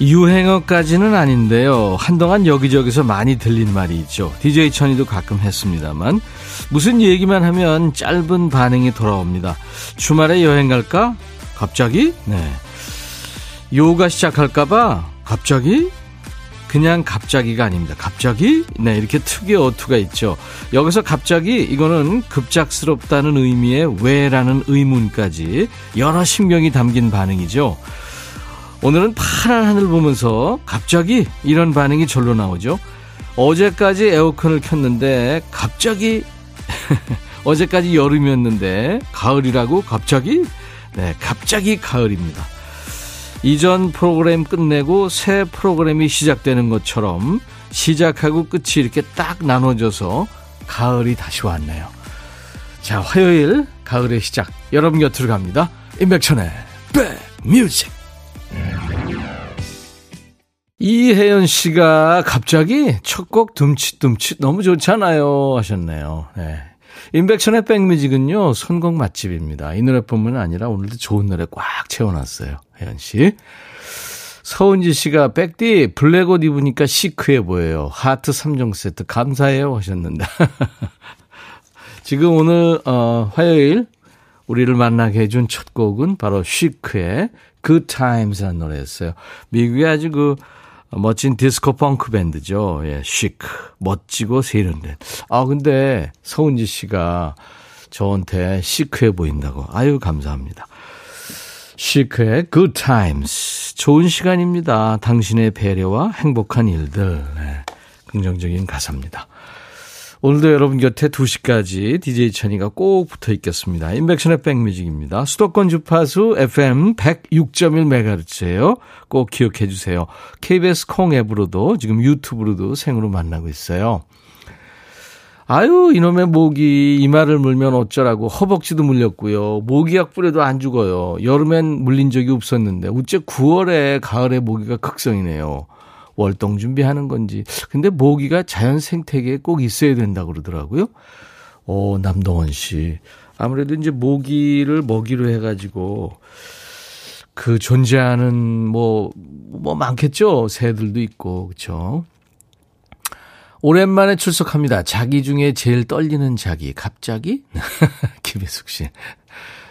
유행어까지는 아닌데요. 한동안 여기저기서 많이 들린 말이 있죠. DJ 천이도 가끔 했습니다만 무슨 얘기만 하면 짧은 반응이 돌아옵니다. 주말에 여행 갈까? 갑자기? 네. 요가 시작할까봐? 갑자기? 그냥 갑자기가 아닙니다. 갑자기? 네, 이렇게 특유의 어투가 있죠. 여기서 갑자기 이거는 급작스럽다는 의미의 왜라는 의문까지 여러 신경이 담긴 반응이죠. 오늘은 파란 하늘 보면서 갑자기 이런 반응이 절로 나오죠. 어제까지 에어컨을 켰는데 갑자기 어제까지 여름이었는데 가을이라고 갑자기 네, 갑자기 가을입니다. 이전 프로그램 끝내고 새 프로그램이 시작되는 것처럼 시작하고 끝이 이렇게 딱 나눠져서 가을이 다시 왔네요. 자, 화요일 가을의 시작 여러분 곁으로 갑니다. 임백천의 백뮤직 이혜연 씨가 갑자기 첫 곡 둠칫둠칫 너무 좋잖아요 하셨네요. 네. 임백천의 백뮤직은요 선곡 맛집입니다. 이 노래뿐만 아니라 오늘도 좋은 노래 꽉 채워놨어요. 혜연 씨. 서은지 씨가 백디 블랙 옷 입으니까 시크해 보여요. 하트 3종 세트 감사해요 하셨는데 지금 오늘 어, 화요일 우리를 만나게 해준 첫 곡은 바로 Chic의 Good Times라는 노래였어요. 미국의 아주 그 멋진 디스코 펑크 밴드죠. 예, 시크. 멋지고 세련된. 아, 근데 서은지 씨가 저한테 시크해 보인다고. 아유, 감사합니다. Chic의 Good Times. 좋은 시간입니다. 당신의 배려와 행복한 일들. 네, 긍정적인 가사입니다. 오늘도 여러분 곁에 2시까지 DJ 천이가 꼭 붙어 있겠습니다. 인백션의 백뮤직입니다. 수도권 주파수 FM 106.1MHz예요. 꼭 기억해 주세요. KBS 콩 앱으로도 지금 유튜브로도 생으로 만나고 있어요. 아유 이놈의 모기 이마를 물면 어쩌라고 허벅지도 물렸고요. 모기약 뿌려도 안 죽어요. 여름엔 물린 적이 없었는데 우째 9월에 가을에 모기가 극성이네요. 월동 준비하는 건지. 근데 모기가 자연 생태계에 꼭 있어야 된다고 그러더라고요. 오, 남동원 씨. 아무래도 이제 모기를 먹이로 해가지고 그 존재하는 뭐, 뭐 많겠죠. 새들도 있고, 그쵸. 오랜만에 출석합니다. 자기 중에 제일 떨리는 자기. 갑자기? 김혜숙 씨.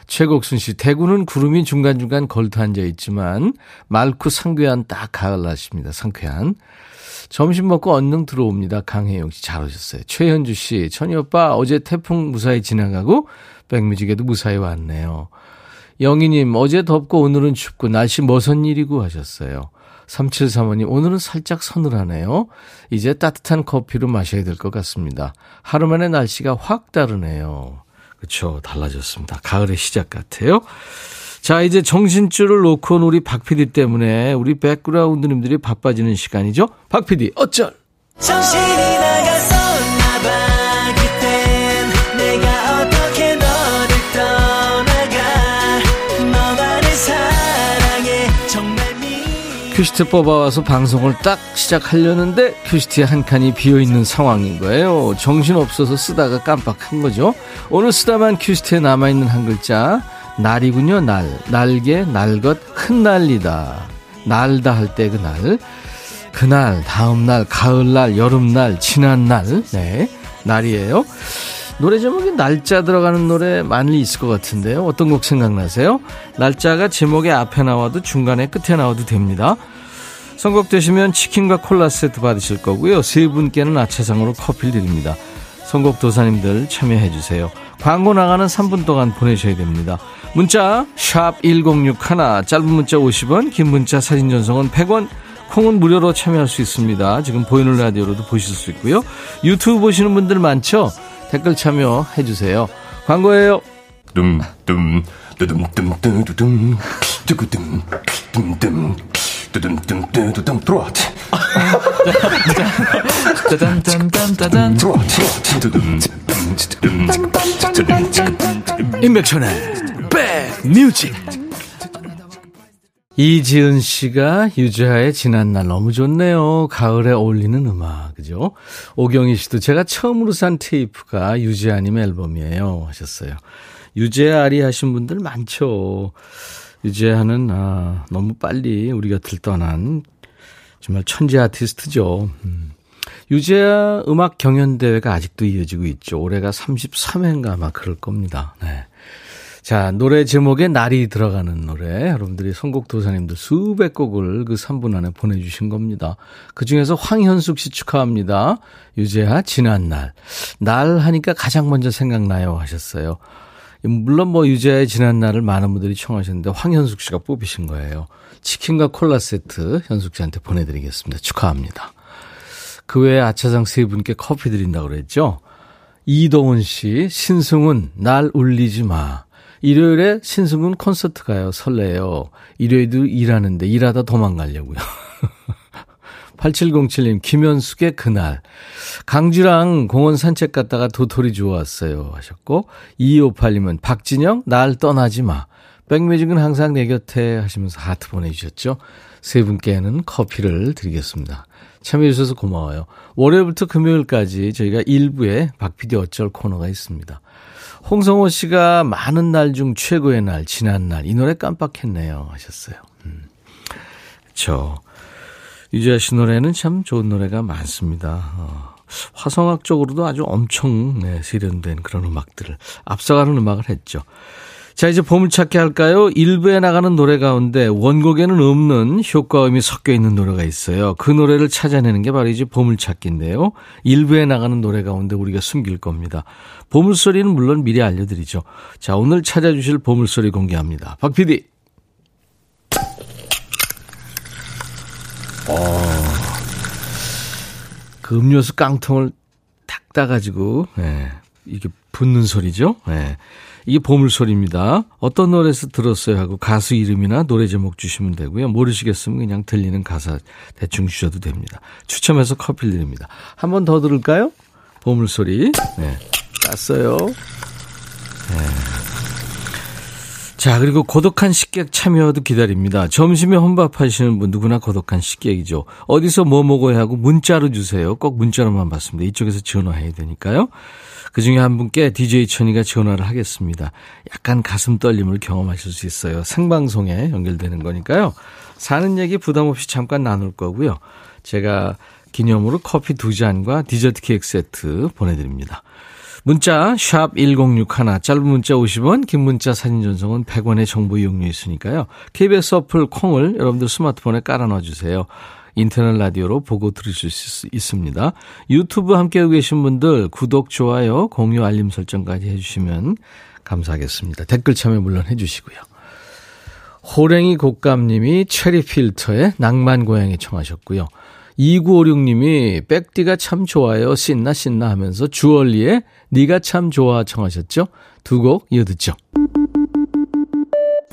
최곡순 씨, 대구는 구름이 중간중간 걸터 앉아 있지만 맑고 상쾌한 딱 가을 날씨입니다. 상쾌한. 점심 먹고 언능 들어옵니다. 강혜영 씨 잘 오셨어요. 최현주 씨, 천희 오빠 어제 태풍 무사히 지나가고 백뮤직에도 무사히 왔네요. 영희님, 어제 덥고 오늘은 춥고 날씨 머선 일이고 하셨어요. 3735님, 오늘은 살짝 서늘하네요. 이제 따뜻한 커피로 마셔야 될 것 같습니다. 하루 만에 날씨가 확 다르네요. 그렇죠. 달라졌습니다. 가을의 시작 같아요. 자, 이제 정신줄을 놓고 온 우리 박 PD 때문에 우리 백그라운드님들이 바빠지는 시간이죠. 박 PD, 어쩔! 정신이 큐시트 뽑아와서 방송을 딱 시작하려는데 큐시트에 한 칸이 비어있는 상황인 거예요. 정신없어서 쓰다가 깜빡한 거죠. 오늘 쓰다만 큐시트에 남아있는 한 글자 날이군요. 날. 날개, 날것, 흩날리다. 날다 할 때 그 날. 그날, 다음날, 가을날, 여름날, 지난날. 네. 날이에요. 노래 제목이 날짜 들어가는 노래 많이 있을 것 같은데요. 어떤 곡 생각나세요? 날짜가 제목의 앞에 나와도 중간에 끝에 나와도 됩니다. 선곡되시면 치킨과 콜라 세트 받으실 거고요. 세 분께는 아차상으로 커피를 드립니다. 선곡 도사님들 참여해 주세요. 광고 나가는 3분 동안 보내셔야 됩니다. 문자 1061, 짧은 문자 50원, 긴 문자 사진 전송은 100원, 콩은 무료로 참여할 수 있습니다. 지금 보이는 라디오로도 보실 수 있고요. 유튜브 보시는 분들 많죠? 댓글 참여해 주세요. 광고예요. 둠둠 뚜둠 뚜두둠 뚜구둠 둠둠 뚜둠 뚜두둠 들어와. 짜잔짠짠짠짠. 임백천의 백뮤직. 이지은 씨가 유재하의 지난 날 너무 좋네요. 가을에 어울리는 음악. 그죠? 오경희 씨도 제가 처음으로 산 테이프가 유재하님 앨범이에요. 하셨어요. 유재하리 하신 분들 많죠. 유재하는, 아, 너무 빨리 우리 곁을 떠난 정말 천재 아티스트죠. 음. 유재하 음악 경연대회가 아직도 이어지고 있죠. 올해가 33회인가 아마 그럴 겁니다. 네. 자, 노래 제목에 날이 들어가는 노래. 여러분들이 선곡 도사님들 수백 곡을 그 3분 안에 보내주신 겁니다. 그 중에서 황현숙 씨 축하합니다. 유재하, 지난날. 날 하니까 가장 먼저 생각나요. 하셨어요. 물론 뭐 유재하의 지난날을 많은 분들이 청하셨는데 황현숙 씨가 뽑으신 거예요. 치킨과 콜라 세트 현숙 씨한테 보내드리겠습니다. 축하합니다. 그 외에 아차상 세 분께 커피 드린다고 그랬죠. 이동훈 씨, 신승훈, 날 울리지 마. 일요일에 신승훈 콘서트 가요. 설레요. 일요일도 일하는데 일하다 도망가려고요. 8707님, 김현숙의 그날. 강주랑 공원 산책 갔다가 도토리 좋았어요. 하셨고, 2258님은 박진영, 날 떠나지 마. 백뮤직은 항상 내 곁에 하시면서 하트 보내주셨죠. 세 분께는 커피를 드리겠습니다. 참여해주셔서 고마워요. 월요일부터 금요일까지 저희가 일부에 박PD 어쩔 코너가 있습니다. 홍성호 씨가 많은 날 중 최고의 날, 지난 날, 이 노래 깜빡했네요. 하셨어요. 음. 그쵸. 유재하 씨 노래는 참 좋은 노래가 많습니다. 어, 화성학 적으로도 아주 엄청 네, 세련된 그런 음악들을 앞서가는 음악을 했죠. 자, 이제 보물찾기 할까요? 일부에 나가는 노래 가운데 원곡에는 없는 효과음이 섞여 있는 노래가 있어요. 그 노래를 찾아내는 게 바로 이제 보물찾기인데요. 일부에 나가는 노래 가운데 우리가 숨길 겁니다. 보물소리는 물론 미리 알려드리죠. 자, 오늘 찾아주실 보물소리 공개합니다. 박 PD. 어, 그 음료수 깡통을 탁 따가지고, 네, 이게 붙는 소리죠. 네. 이게 보물소리입니다. 어떤 노래에서 들었어요 하고 가수 이름이나 노래 제목 주시면 되고요. 모르시겠으면 그냥 들리는 가사 대충 주셔도 됩니다. 추첨해서 커피 드립니다. 한 번 더 들을까요? 보물소리. 네. 땄어요. 네. 자, 그리고 고독한 식객 참여도 기다립니다. 점심에 혼밥 하시는 분 누구나 고독한 식객이죠. 어디서 뭐 먹어야 하고 문자로 주세요. 꼭 문자로만 받습니다. 이쪽에서 전화해야 되니까요. 그 중에 한 분께 DJ 천이가 전화를 하겠습니다. 약간 가슴 떨림을 경험하실 수 있어요. 생방송에 연결되는 거니까요. 사는 얘기 부담 없이 잠깐 나눌 거고요. 제가 기념으로 커피 두 잔과 디저트 케이크 세트 보내드립니다. 문자 1061, 짧은 문자 50원, 긴 문자 사진 전송은 100원의 정보 이용료 있으니까요. KBS 어플 콩을 여러분들 스마트폰에 깔아놔 주세요. 인터넷 라디오로 보고 들으실 수 있습니다. 유튜브 함께하고 계신 분들 구독, 좋아요, 공유, 알림 설정까지 해주시면 감사하겠습니다. 댓글 참여 물론 해주시고요. 호랭이 곶감님이 체리 필터의 낭만 고양이 청하셨고요. 2956님이 백디가 참 좋아요. 신나 신나 하면서 주얼리의 네가 참 좋아 청하셨죠? 두 곡 이어 듣죠.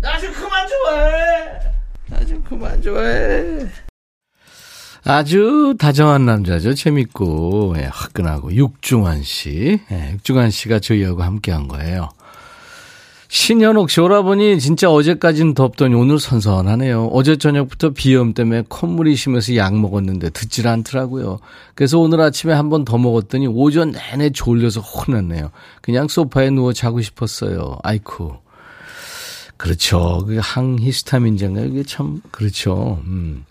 나좀 그만 좋아해. 나 좀 그만 좋아해. 아주 다정한 남자죠. 재밌고, 예, 화끈하고, 육중환 씨. 예, 육중환 씨가 저희하고 함께 한 거예요. 신현옥 씨 오라버니 진짜 어제까지는 덥더니 오늘 선선하네요. 어제 저녁부터 비염 때문에 콧물이 심해서 약 먹었는데 듣질 않더라고요. 그래서 오늘 아침에 한 번 더 먹었더니 오전 내내 졸려서 혼났네요. 그냥 소파에 누워 자고 싶었어요. 아이쿠. 그렇죠. 그 항히스타민제인가요? 이게 참, 그렇죠. 음.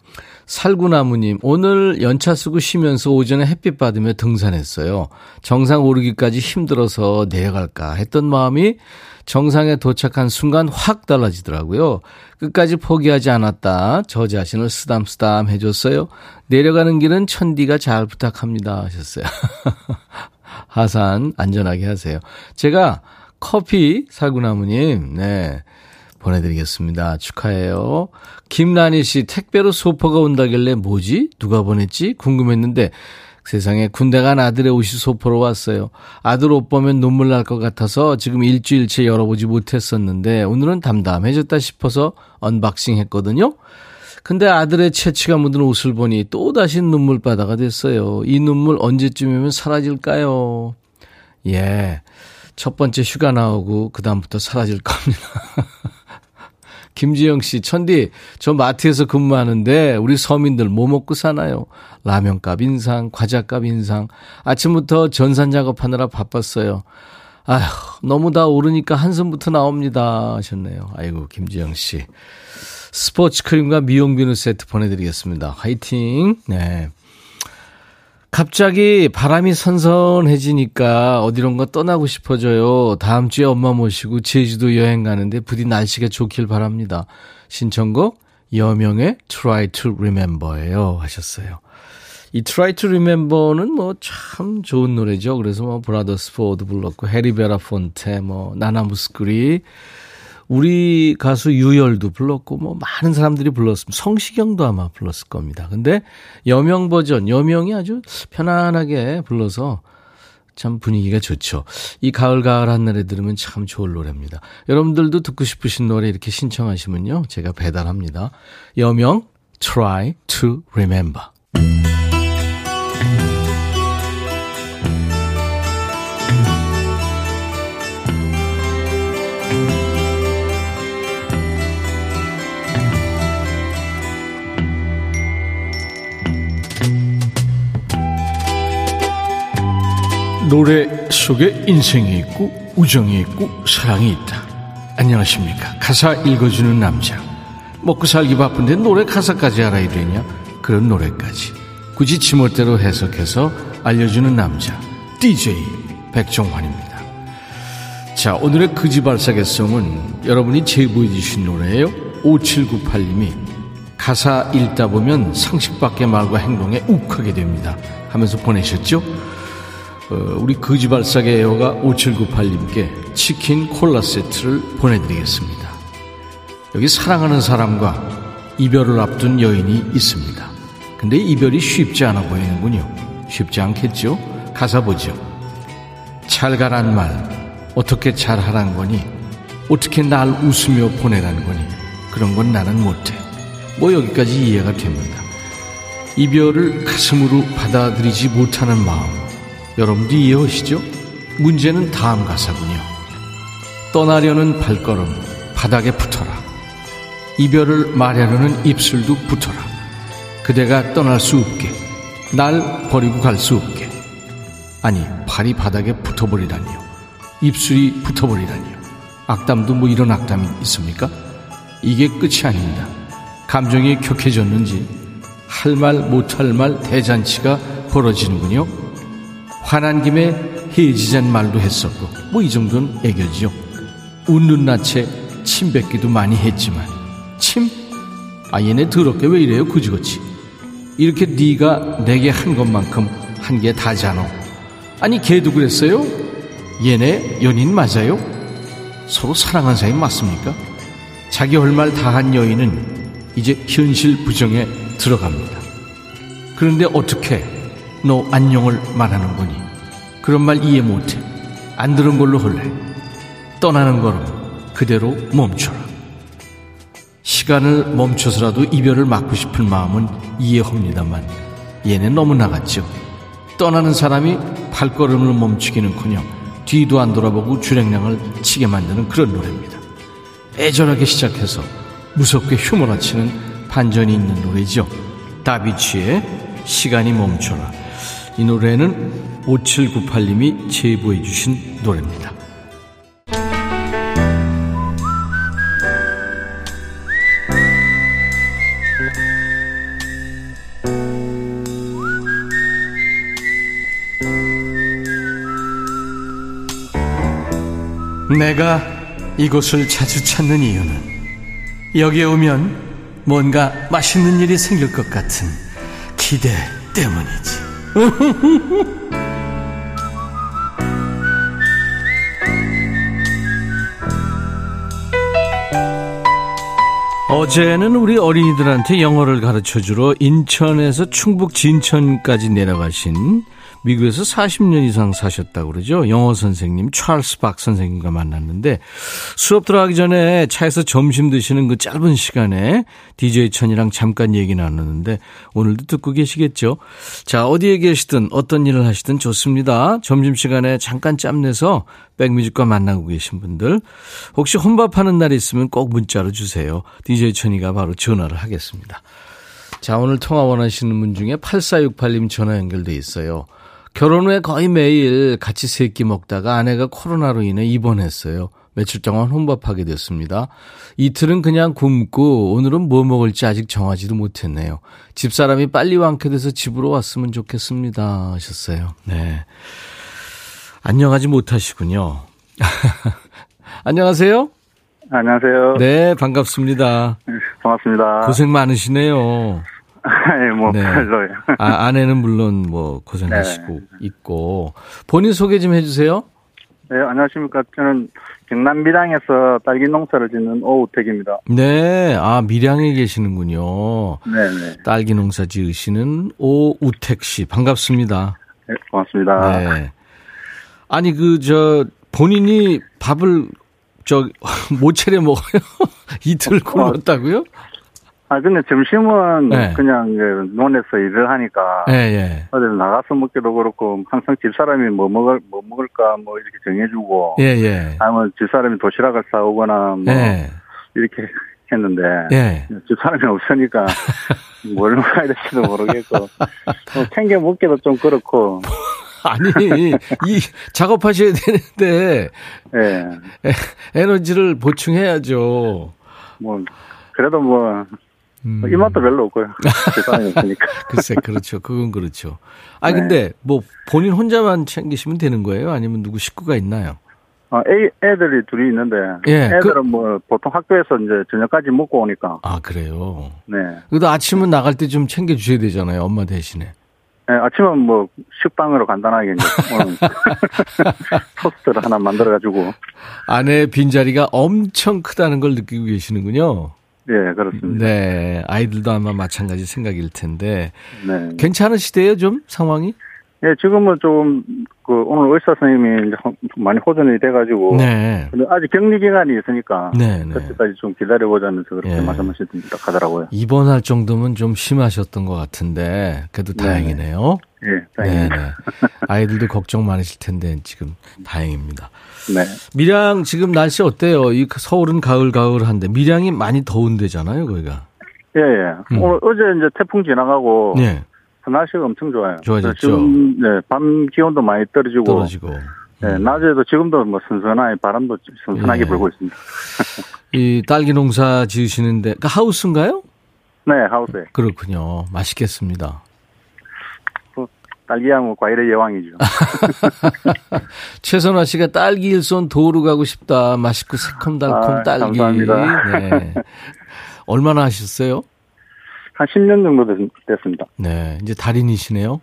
살구나무님, 오늘 연차 쓰고 쉬면서 오전에 햇빛 받으며 등산했어요. 정상 오르기까지 힘들어서 내려갈까 했던 마음이 정상에 도착한 순간 확 달라지더라고요. 끝까지 포기하지 않았다. 저 자신을 쓰담쓰담 해줬어요. 내려가는 길은 천디가 잘 부탁합니다. 하셨어요. 하산 안전하게 하세요. 제가 커피 살구나무님, 네. 보내드리겠습니다. 축하해요. 김란희 씨, 택배로 소포가 온다길래 뭐지? 누가 보냈지? 궁금했는데 세상에 군대 간 아들의 옷이 소포로 왔어요. 아들 옷 보면 눈물 날 것 같아서 지금 일주일째 열어보지 못했었는데 오늘은 담담해졌다 싶어서 unboxing 했거든요. 근데 아들의 체취가 묻은 옷을 보니 또다시 눈물바다가 됐어요. 이 눈물 언제쯤이면 사라질까요? 예. 첫 번째 휴가 나오고 그다음부터 사라질 겁니다. 김지영 씨, 천디, 저 마트에서 근무하는데 우리 서민들 뭐 먹고 사나요? 라면값 인상, 과자값 인상. 아침부터 전산 작업하느라 바빴어요. 아휴, 너무 다 오르니까 한숨부터 나옵니다. 하셨네요. 아이고, 김지영 씨. 스포츠 크림과 미용 비누 세트 보내드리겠습니다. 화이팅! 네. 갑자기 바람이 선선해지니까 어디론가 떠나고 싶어져요. 다음 주에 엄마 모시고 제주도 여행 가는데 부디 날씨가 좋길 바랍니다. 신청곡 여명의 Try to Remember예요 하셨어요. 이 Try to Remember는 뭐 참 좋은 노래죠. 그래서 뭐 브라더스 포도 불렀고 해리 벨라폰테 뭐 나나 무스크리 우리 가수 유열도 불렀고 뭐 많은 사람들이 불렀습니다. 성시경도 아마 불렀을 겁니다. 근데 여명 버전, 여명이 아주 편안하게 불러서 참 분위기가 좋죠. 이 가을 가을 한 날에 들으면 참 좋을 노래입니다. 여러분들도 듣고 싶으신 노래 이렇게 신청하시면요. 제가 배달합니다. 여명 Try to Remember. 노래 속에 인생이 있고 우정이 있고 사랑이 있다. 안녕하십니까. 가사 읽어주는 남자. 먹고 살기 바쁜데 노래 가사까지 알아야 되냐? 그런 노래까지. 굳이 지멋대로 해석해서 알려주는 남자. DJ 백종환입니다. 자, 오늘의 그지발사계송은 여러분이 제보해 주신 노래예요. 5798님이 가사 읽다 보면 상식 밖의 말과 행동에 욱하게 됩니다. 하면서 보내셨죠? 어, 우리 거지발사계 애호가 5798님께 치킨 콜라 세트를 보내드리겠습니다. 여기 사랑하는 사람과 이별을 앞둔 여인이 있습니다. 근데 이별이 쉽지 않아 보이는군요. 쉽지 않겠죠? 가사 보죠. 잘 가란 말, 어떻게 잘 하란 거니? 어떻게 날 웃으며 보내란 거니? 그런 건 나는 못해. 뭐 여기까지 이해가 됩니다. 이별을 가슴으로 받아들이지 못하는 마음. 여러분도 이해하시죠? 문제는 다음 가사군요. 떠나려는 발걸음 바닥에 붙어라. 이별을 말하려는 입술도 붙어라. 그대가 떠날 수 없게 날 버리고 갈 수 없게 아니 발이 바닥에 붙어버리다니요. 입술이 붙어버리다니요. 악담도 뭐 이런 악담이 있습니까? 이게 끝이 아닙니다. 감정이 격해졌는지 할 말 못할 말 대잔치가 벌어지는군요. 화난 김에 헤어지잔 말도 했었고 뭐 이 정도는 애교지요. 웃는 낯에 침 뱉기도 많이 했지만 침? 아 얘네 더럽게 왜 이래요 그지같이 이렇게 네가 내게 한 것만큼 한 게 다잖아 아니 걔도 그랬어요? 얘네 연인 맞아요? 서로 사랑한 사이 맞습니까? 자기 할 말 다 한 여인은 이제 현실 부정에 들어갑니다. 그런데 어떻게 너 안녕을 말하는 거니? 그런 말 이해 못해. 안 들은 걸로 할래. 떠나는 걸음 그대로 멈춰라. 시간을 멈춰서라도 이별을 막고 싶은 마음은 이해합니다만 얘네 너무 나갔죠. 떠나는 사람이 발걸음을 멈추기는커녕 뒤도 안 돌아보고 주랭량을 치게 만드는 그런 노래입니다. 애절하게 시작해서 무섭게 휘몰아치는 반전이 있는 노래죠. 다비치의 시간이 멈춰라. 이 노래는 5798님이 제보해 주신 노래입니다. 내가 이곳을 자주 찾는 이유는 여기에 오면 뭔가 맛있는 일이 생길 것 같은 기대 때문이지. 어제는 우리 어린이들한테 영어를 가르쳐 주러 인천에서 충북 진천까지 내려가신 미국에서 40년 이상 사셨다고 그러죠. 영어 선생님 찰스 박 선생님과 만났는데 수업 들어가기 전에 차에서 점심 드시는 그 짧은 시간에 DJ 천이랑 잠깐 얘기 나누는데 오늘도 듣고 계시겠죠. 자, 어디에 계시든 어떤 일을 하시든 좋습니다. 점심 시간에 잠깐 짬내서 백뮤직과 만나고 계신 분들 혹시 혼밥하는 날 있으면 꼭 문자로 주세요. DJ 천이가 바로 전화를 하겠습니다. 자, 오늘 통화 원하시는 분 중에 8468님 전화 연결돼 있어요. 결혼 후에 거의 매일 같이 세 끼 먹다가 아내가 코로나로 인해 입원했어요. 며칠 동안 혼밥하게 됐습니다. 이틀은 그냥 굶고 오늘은 뭐 먹을지 아직 정하지도 못했네요. 집사람이 빨리 완쾌돼서 집으로 왔으면 좋겠습니다. 하셨어요. 네. 안녕하지 못하시군요. 안녕하세요. 안녕하세요. 네, 반갑습니다. 반갑습니다. 고생 많으시네요. 예, 뭐, 네. 별로요. 아, 아내는 물론 뭐 고생하시고 네. 있고 본인 소개 좀 해주세요. 네, 안녕하십니까. 저는 경남 밀양에서 딸기 농사를 짓는 오우택입니다. 네, 아 밀양에 계시는군요. 네 네. 딸기 농사 지으시는 오우택 씨 반갑습니다. 네, 고맙습니다. 네. 아니 그 저 본인이 밥을 저 못 차려 먹어요? 이틀 굶었다고요? 아, 근데 점심은 네. 그냥 이제 논에서 일을 하니까. 예, 예. 어딜 나가서 먹기도 그렇고, 항상 집사람이 뭐 먹을, 뭐 먹을까 뭐 이렇게 정해주고. 예, 예. 아니면 집사람이 도시락을 싸오거나 뭐. 예. 이렇게 했는데. 예. 집사람이 없으니까 뭘 먹어야 될지도 모르겠고. 뭐 챙겨 먹기도 좀 그렇고. 아니 이 작업하셔야 되는데 예. 에, 에너지를 보충해야죠. 뭐 그래도 뭐 음. 입맛도 별로 없고요. 세상에 없으니까. 글쎄, 그렇죠. 그건 그렇죠. 아, 네. 근데 뭐 본인 혼자만 챙기시면 되는 거예요? 아니면 누구 식구가 있나요? 어, 애, 애들이 둘이 있는데 예, 애들은 뭐 보통 학교에서 이제 저녁까지 먹고 오니까 아, 그래요. 네. 그래도 아침은 나갈 때 좀 챙겨 주셔야 되잖아요. 엄마 대신에. 네, 아침은 뭐 식빵으로 간단하게 이제 토스트를 하나 만들어 가지고 아내의 빈자리가 엄청 크다는 걸 느끼고 계시는군요. 예 그렇습니다. 네. 아이들도 아마 마찬가지 생각일 텐데. 네. 괜찮으시대요, 좀 상황이? 예 지금은 좀 그 오늘 의사 선생님이 많이 호전이 돼가지고 네. 근데 아직 격리 기간이 있으니까 네, 네. 그때까지 좀 기다려 보자면서 그렇게 예. 말씀하셨습니다 하더라고요. 입원할 정도면 좀 심하셨던 것 같은데, 그래도 네. 다행이네요. 예, 네, 다행입니다. 네. 아이들도 걱정 많으실 텐데, 지금 다행입니다. 네. 밀양 지금 날씨 어때요? 이 서울은 가을 가을한데 밀양이 많이 더운 데잖아요, 거기가. 예, 예. 음. 오늘 어제 이제 태풍 지나가고 네, 날씨가 엄청 좋아요. 좋아졌죠. 지금 네, 밤 기온도 많이 떨어지고 떨어지고. 네, 낮에도 지금도 뭐 선선하게 바람도 선선하게 네. 불고 있습니다. 이 딸기 농사 지으시는데 그 하우스인가요? 네, 하우스에 그렇군요. 맛있겠습니다. 딸기야 뭐 과일의 여왕이죠. 최선화 씨가 딸기 일손 도우러 가고 싶다. 맛있고 새콤달콤 아, 딸기. 감사합니다. 네. 얼마나 하셨어요? 한 10년 정도 됐, 됐습니다. 네, 이제 달인이시네요.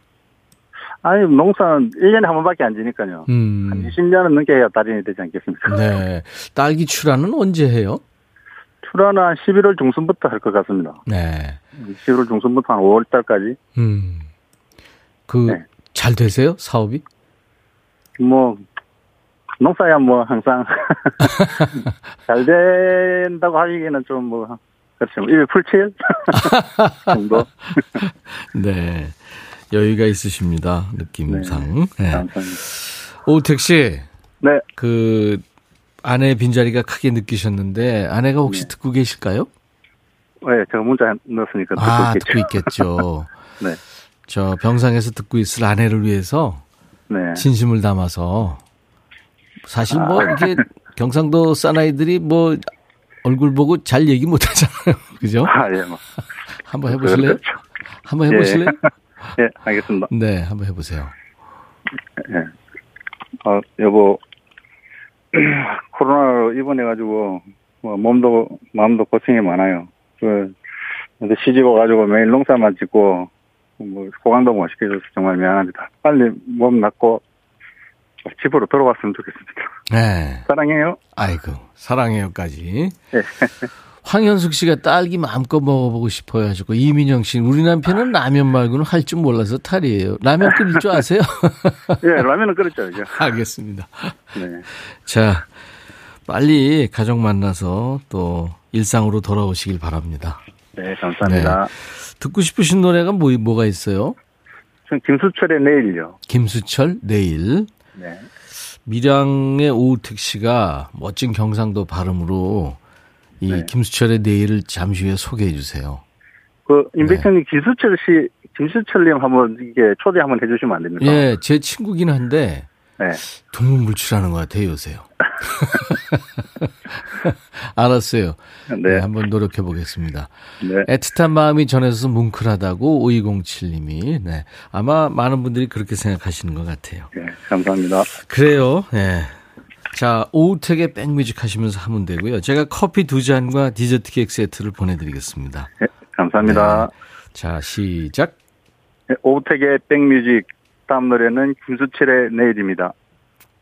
아니, 농사는 1년에 한 번밖에 안 지니까요. 한 음, 20년은 넘게 해야 달인이 되지 않겠습니까? 네. 딸기 출하는 언제 해요? 출하는 한 11월 중순부터 할 것 같습니다. 네. 11월 중순부터 한 5월 달까지. 음. 그, 네. 잘 되세요? 사업이? 뭐, 농사야 뭐 항상 잘 된다고 하기에는 좀 뭐, 그렇죠. 1일 풀칠 정도. 네. 여유가 있으십니다. 느낌상. 네. 감사합니다. 오택 씨, 네, 그, 아내 빈자리가 크게 느끼셨는데, 아내가 혹시 네. 듣고 계실까요? 네, 제가 문자 넣었으니까 듣고 아, 있겠죠. 듣고 있겠죠. 네, 저 병상에서 듣고 있을 아내를 위해서 네. 진심을 담아서, 사실 뭐, 아. 이렇게 경상도 사나이들이 뭐, 얼굴 보고 잘 얘기 못 하잖아요. 그죠? 아, 예, 뭐. 한번 해보실래요? 그렇죠. 한번 해보실래요? 예, 알겠습니다. 네, 한번 해보세요. 예. 어, 여보, 코로나로 입원해가지고 뭐 몸도 마음도 고생이 많아요. 그 시집 와가지고 매일 농사만 짓고 뭐 호강도 못 시켜줘서 정말 미안합니다. 빨리 몸 낫고 집으로 돌아왔으면 좋겠습니다. 네. 사랑해요. 아이고 사랑해요까지. 네. 황현숙 씨가 딸기 마음껏 먹어보고 싶어요 하셨고 이민영 씨는 우리 남편은 라면 말고는 할 줄 몰라서 탈이에요. 라면 끓일 줄 아세요? 예, 네, 라면은 끓였죠. 이제. 알겠습니다. 네. 자, 빨리 가족 만나서 또 일상으로 돌아오시길 바랍니다. 네, 감사합니다. 네. 듣고 싶으신 노래가 뭐, 뭐가 있어요? 전 김수철의 내일요. 김수철 내일. 네. 밀양의 오우택 씨가 멋진 경상도 발음으로 이 네. 김수철의 내일을 잠시 후에 소개해 주세요. 그 임백천님 네. 김수철 씨, 김수철님 한번 이게 초대 한번 해주시면 안 됩니까? 예, 제 친구긴 한데 네. 두문불출하는 것 같아요 요새요. 알았어요. 네. 네. 한번 노력해 보겠습니다. 네. 애틋한 마음이 전해서 뭉클하다고 5207님이. 네. 아마 많은 분들이 그렇게 생각하시는 것 같아요. 네, 감사합니다. 그래요. 네. 자, 오우택의 백뮤직 하시면서 하면 되고요. 제가 커피 두 잔과 디저트 케이크 세트를 보내드리겠습니다. 네, 감사합니다. 네. 자, 시작. 네, 오우택의 백뮤직 다음 노래는 김수철의 내일입니다.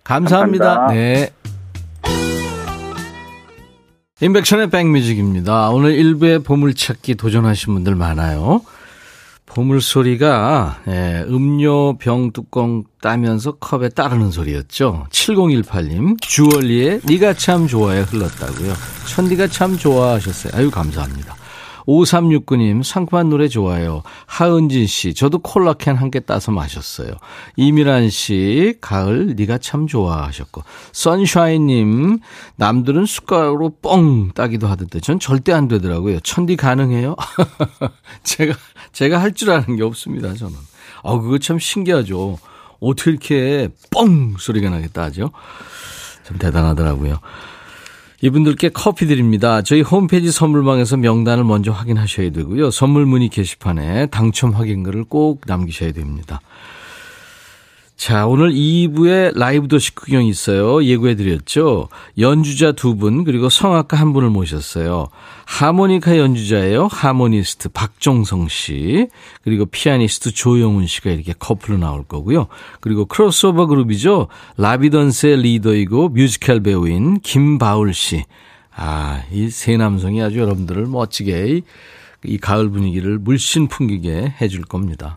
감사합니다. 감사합니다. 네. 인백션의 백뮤직입니다. 오늘 일부에 보물찾기 도전하신 분들 많아요. 보물소리가 예, 음료 병 뚜껑 따면서 컵에 따르는 소리였죠. 7018님 주얼리의 네가 참 좋아해 흘렀다고요. 천디가 참 좋아하셨어요. 아유 감사합니다. 5369님, 상큼한 노래 좋아요. 하은진 씨, 저도 콜라캔 한 개 따서 마셨어요. 이미란 씨, 가을, 네가 참 좋아하셨고. 선샤인 님, 남들은 숟가락으로 뻥 따기도 하던데, 전 절대 안 되더라고요. 천디 가능해요? 제가, 제가 할 줄 아는 게 없습니다, 저는. 아, 그거 참 신기하죠. 어떻게 이렇게 뻥 소리가 나겠다 하죠? 참 대단하더라고요. 이분들께 커피 드립니다. 저희 홈페이지 선물방에서 명단을 먼저 확인하셔야 되고요. 선물 문의 게시판에 당첨 확인글을 꼭 남기셔야 됩니다. 자, 오늘 2부에 라이브 도시 구경이 있어요. 예고해드렸죠. 연주자 두 분, 그리고 성악가 한 분을 모셨어요. 하모니카 연주자예요. 하모니스트 박종성 씨, 그리고 피아니스트 조영훈 씨가 이렇게 커플로 나올 거고요. 그리고 크로스오버 그룹이죠. 라비던스의 리더이고 뮤지컬 배우인 김바울 씨. 아, 이 세 남성이 아주 여러분들을 멋지게 이 가을 분위기를 물씬 풍기게 해줄 겁니다.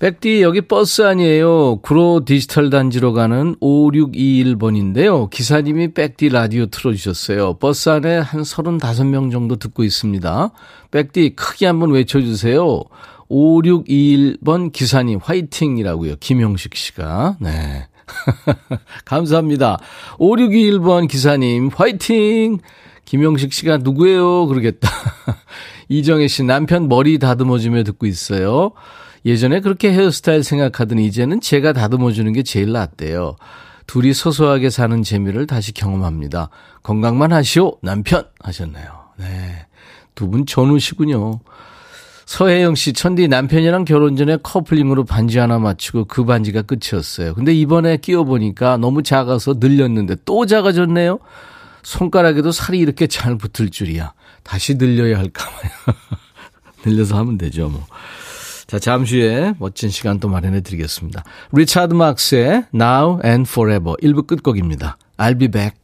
백디 여기 버스 아니에요. 구로 디지털 단지로 가는 5621번인데요. 기사님이 백디 라디오 틀어주셨어요. 버스 안에 한 35명 정도 듣고 있습니다. 백디 크게 한번 외쳐주세요. 5621번 기사님 화이팅이라고요. 김영식 씨가. 네. 감사합니다. 5621번 기사님 화이팅! 김영식 씨가 누구예요? 그러겠다. 이정혜 씨 남편 머리 다듬어주며 듣고 있어요. 예전에 그렇게 헤어스타일 생각하더니 이제는 제가 다듬어 주는 게 제일 낫대요. 둘이 소소하게 사는 재미를 다시 경험합니다. 건강만 하시오, 남편! 하셨네요. 네. 두 분 전우시군요. 서혜영 씨, 천디 남편이랑 결혼 전에 커플링으로 반지 하나 맞추고 그 반지가 끝이었어요. 근데 이번에 끼워보니까 너무 작아서 늘렸는데 또 작아졌네요? 손가락에도 살이 이렇게 잘 붙을 줄이야. 다시 늘려야 할까 봐요. 늘려서 하면 되죠, 뭐. 자, 잠시 후에 멋진 시간 또 마련해 드리겠습니다. 리차드 막스의 Now and Forever 1부 끝곡입니다. I'll be back.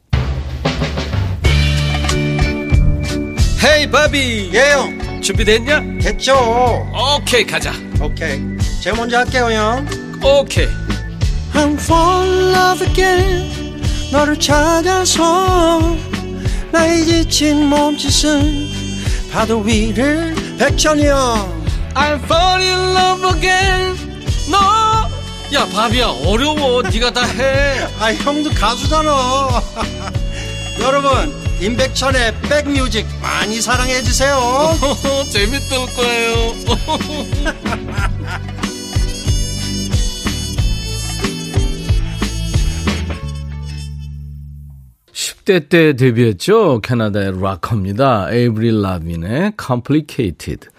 헤이 바비! 예영 준비됐냐? 됐죠. 오케이 가자. 오케이. 제가 먼저 할게요 형. 오케이. I'm fall in love again. 너를 찾아서 나의 지친 몸짓은 파도 위를 백천이 형 I'm fall in love again. 너. 야, 바비야, 어려워. 네가 다 해. 아, 형도 가수잖아. 여러분, 임백천의 백뮤직 많이 사랑해 주세요. 재밌을 거예요. 10대 때 데뷔했죠. 캐나다의 락커입니다. 에이브릴 라빈의 Complicated.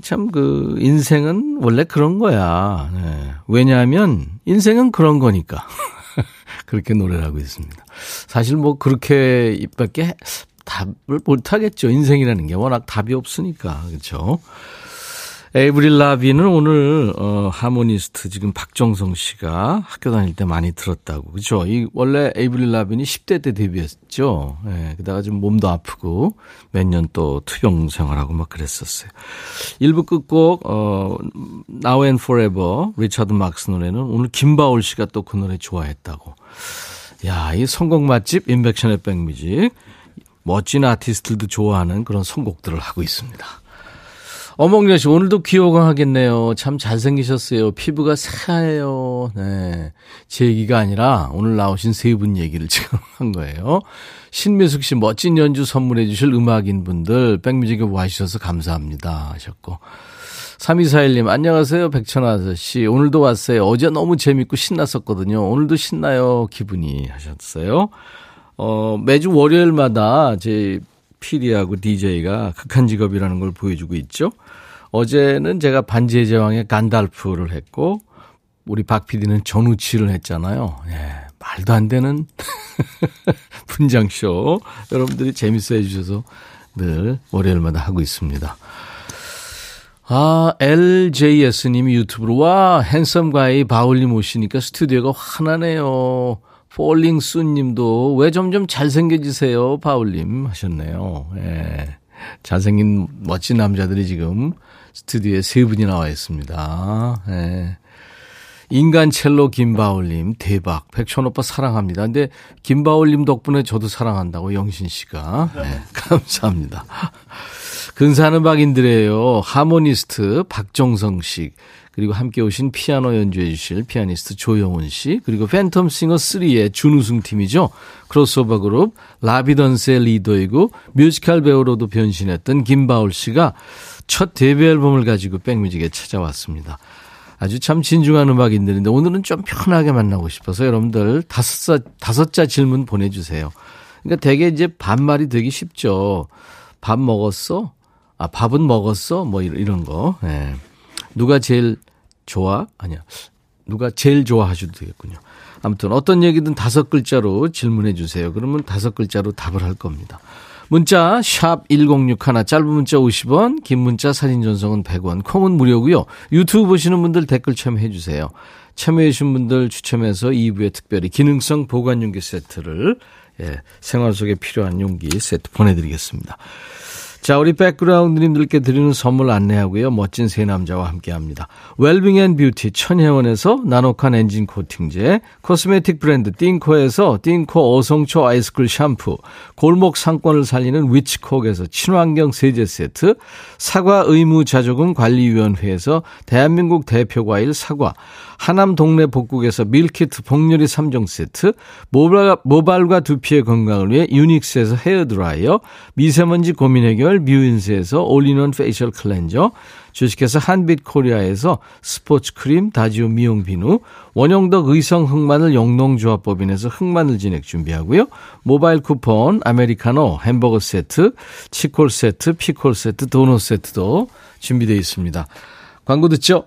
참 그 인생은 원래 그런 거야. 네. 왜냐하면 인생은 그런 거니까. 그렇게 노래를 하고 있습니다. 사실 뭐 그렇게 입밖에 답을 못 하겠죠. 인생이라는 게 워낙 답이 없으니까. 그렇죠? 에이브릴 라빈은 오늘 어 하모니스트 지금 박종성 씨가 학교 다닐 때 많이 들었다고. 그죠? 이 원래 에이브릴 라빈이 10대 때 데뷔했죠. 예. 네, 그다가 좀 몸도 아프고 몇 년 또 투병 생활하고 막 그랬었어요. 1부 끝곡 어 Now and Forever 리차드 막스 노래는 오늘 김바울 씨가 또 그 노래 좋아했다고. 야, 이 선곡 맛집 인백션의 백뮤직. 멋진 아티스트들도 좋아하는 그런 선곡들을 하고 있습니다. 어몽여 씨, 오늘도 귀여워하겠네요. 참 잘생기셨어요. 피부가 새하얘요. 네. 제 얘기가 아니라 오늘 나오신 세 분 얘기를 지금 한 거예요. 신미숙 씨, 멋진 연주 선물해 주실 음악인 분들, 백뮤직에 와주셔서 감사합니다. 하셨고. 3241님, 안녕하세요. 백천아 씨. 오늘도 왔어요. 어제 너무 재밌고 신났었거든요. 오늘도 신나요. 기분이 하셨어요. 어, 매주 월요일마다 제 PD하고 DJ가 극한 직업이라는 걸 보여주고 있죠. 어제는 제가 반지의 제왕의 간달프를 했고, 우리 박 PD는 전우치를 했잖아요. 예, 말도 안 되는 분장쇼. 여러분들이 재밌어 해주셔서 늘 월요일마다 하고 있습니다. 아, LJS님이 유튜브로, 와, 핸섬 가이 바울님 오시니까 스튜디오가 환하네요. 폴링 순님도 왜 점점 잘생겨지세요, 바울님 하셨네요. 예. 잘생긴 멋진 남자들이 지금 스튜디오에 세 분이 나와 있습니다. 예. 인간 첼로 김바울님 대박. 백천 오빠 사랑합니다. 근데 김바울님 덕분에 저도 사랑한다고 영신 씨가 네, 감사합니다. 근사한 음악인들이에요. 하모니스트 박종성 씨 그리고 함께 오신 피아노 연주해 주실 피아니스트 조영훈 씨, 그리고 팬텀 싱어 3의 준우승 팀이죠. 크로스오버 그룹 라비던스의 리더이고 뮤지컬 배우로도 변신했던 김바울 씨가 첫 데뷔 앨범을 가지고 백뮤직에 찾아왔습니다. 아주 참 진중한 음악인들인데 오늘은 좀 편하게 만나고 싶어서 여러분들 다섯 자, 다섯 자 질문 보내주세요. 그러니까 되게 이제 반말이 되기 쉽죠. 밥 먹었어? 아, 밥은 먹었어? 뭐 이런 거. 예. 누가 제일 좋아? 아니야. 누가 제일 좋아하셔도 되겠군요. 아무튼 어떤 얘기든 다섯 글자로 질문해 주세요. 그러면 다섯 글자로 답을 할 겁니다. 문자 1061, 짧은 문자 50원, 긴 문자 사진 전송은 100원, 콩은 무료고요. 유튜브 보시는 분들 댓글 참여해 주세요. 참여해 주신 분들 추첨해서 2부에 특별히 기능성 보관 용기 세트를 예, 생활 속에 필요한 용기 세트 보내드리겠습니다. 자, 우리 백그라운드님들께 드리는 선물 안내하고요. 멋진 세 남자와 함께 합니다. 웰빙 앤 뷰티 천혜원에서 나노칸 엔진 코팅제, 코스메틱 브랜드 띵코에서 띵코 어성초 아이스쿨 샴푸, 골목 상권을 살리는 위치콕에서 친환경 세제 세트, 사과 의무 자조금 관리위원회에서 대한민국 대표 과일 사과, 하남 동네 복국에서 밀키트 복요리 3종 세트, 모발, 모발과 두피의 건강을 위해 유닉스에서 헤어드라이어, 미세먼지 고민 해결 뮤인스에서 올리원 페이셜 클렌저, 주식회사 한빛코리아에서 스포츠 크림 다지오 미용 비누, 원형덕 의성 흑마늘 영농조합법인에서 흑마늘 진액 준비하고요. 모바일 쿠폰, 아메리카노, 햄버거 세트, 치콜 세트, 피콜 세트, 도넛 세트도 준비되어 있습니다. 광고 듣죠?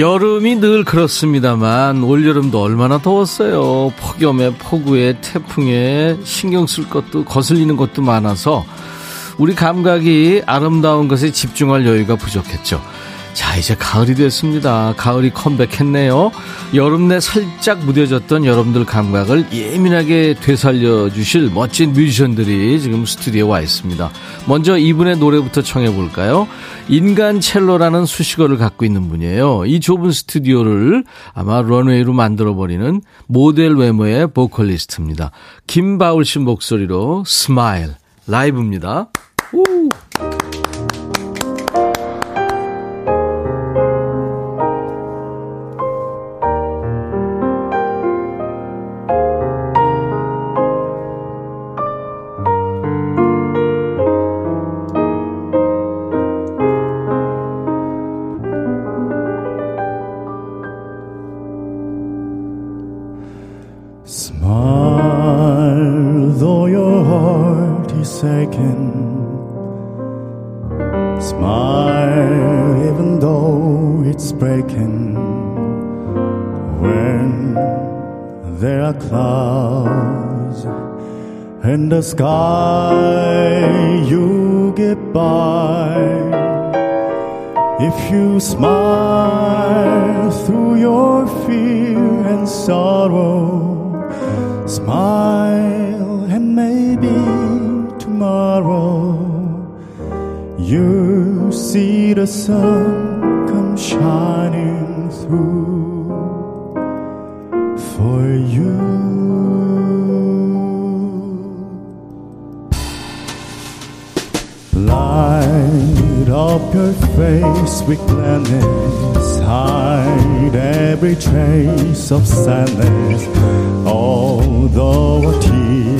여름이 늘 그렇습니다만 올여름도 얼마나 더웠어요. 폭염에 폭우에 태풍에 신경 쓸 것도 거슬리는 것도 많아서 우리 감각이 아름다운 것에 집중할 여유가 부족했죠. 자, 이제 가을이 됐습니다. 가을이 컴백했네요. 여름 내 살짝 무뎌졌던 여러분들 감각을 예민하게 되살려 주실 멋진 뮤지션들이 지금 스튜디오에 와 있습니다. 먼저 이분의 노래부터 청해 볼까요? 인간 첼로라는 수식어를 갖고 있는 분이에요. 이 좁은 스튜디오를 아마 런웨이로 만들어 버리는 모델 외모의 보컬리스트입니다. 김바울 씨 목소리로 Smile 라이브입니다. Aching. Smile, even though it's breaking. When there are clouds in the sky, you get by. If you smile through your fear and sorrow, smile tomorrow you see the sun come shining through for you. Light up your face with gladness, hide every trace of sadness. Although a tear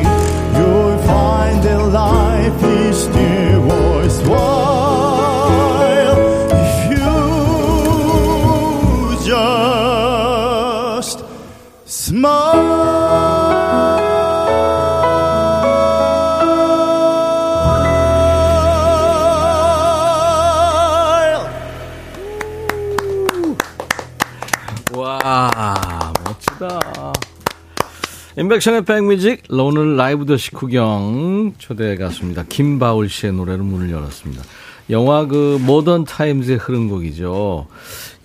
임백천의 백뮤직, 오늘 라이브도 식후경 초대 가수입니다. 김바울 씨의 노래로 문을 열었습니다. 영화 그 모던 타임즈에 흐른 곡이죠.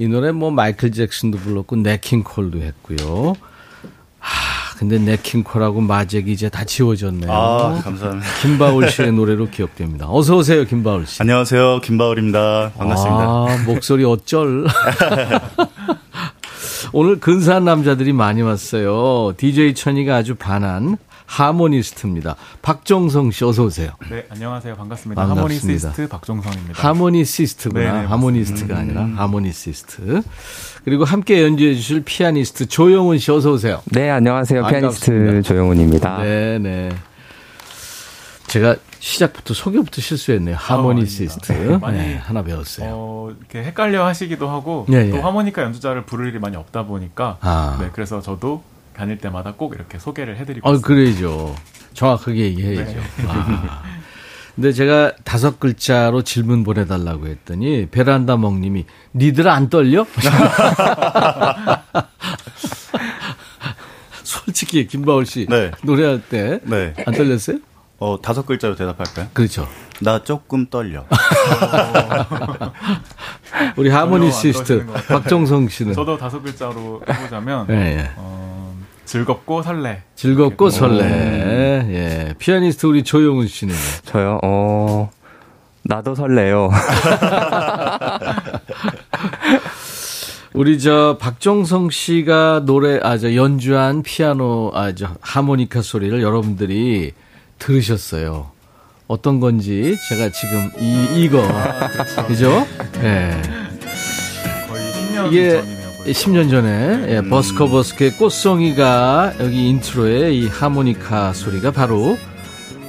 이 노래 뭐 마이클 잭슨도 불렀고 냇 킹 콜도 했고요. 아, 근데 냇 킹 콜하고 마잭이 이제 다 지워졌네요. 아, 감사합니다. 김바울 씨의 노래로 기억됩니다. 어서 오세요, 김바울 씨. 안녕하세요, 김바울입니다. 반갑습니다. 아, 목소리 어쩔. 오늘 근사한 남자들이 많이 왔어요. DJ 천이가 아주 반한 하모니스트입니다. 박종성 씨 어서 오세요. 네, 안녕하세요. 반갑습니다. 반갑습니다. 하모니시스트 박종성입니다. 하모니시스트구나. 네네, 맞습니다. 하모니스트가 아니라 하모니시스트. 그리고 함께 연주해 주실 피아니스트 조영훈 씨 어서 오세요. 네, 안녕하세요. 피아니스트 반갑습니다. 조영훈입니다. 네, 네. 제가 시작부터 소개부터 실수했네요. 하모니시스트. 네, 많이, 네, 하나 배웠어요. 어, 이렇게 헷갈려 하시기도 하고 예, 또 예. 하모니카 연주자를 부를 일이 많이 없다 보니까 아. 네, 그래서 저도 다닐 때마다 꼭 이렇게 소개를 해드리고 어, 있습니다. 그래야죠. 정확하게 얘기해야죠. 네. 아. 근데 제가 다섯 글자로 질문 보내달라고 했더니 베란다 멍님이 니들 안 떨려? 솔직히 김바울 씨 네. 노래할 때안 네. 떨렸어요? 어, 다섯 글자로 대답할까요? 그렇죠. 나 조금 떨려. 우리 하모니 안 시스트. 박종성 씨는 저도 다섯 글자로 해보자면 예, 예. 어, 즐겁고 설레. 즐겁고 오. 설레. 예. 피아니스트 우리 조영훈 씨는 저요? 어, 나도 설레요. 우리 저 박종성 씨가 노래 아 저 연주한 피아노 아 저 하모니카 소리를 여러분들이 들으셨어요. 어떤 건지 제가 지금 이 이거 그죠? 예. 거의 10년 이게 전이네요. 벌써. 10년 전에 예, 버스커 버스커의 꽃송이가 여기 인트로에 이 하모니카 소리가 바로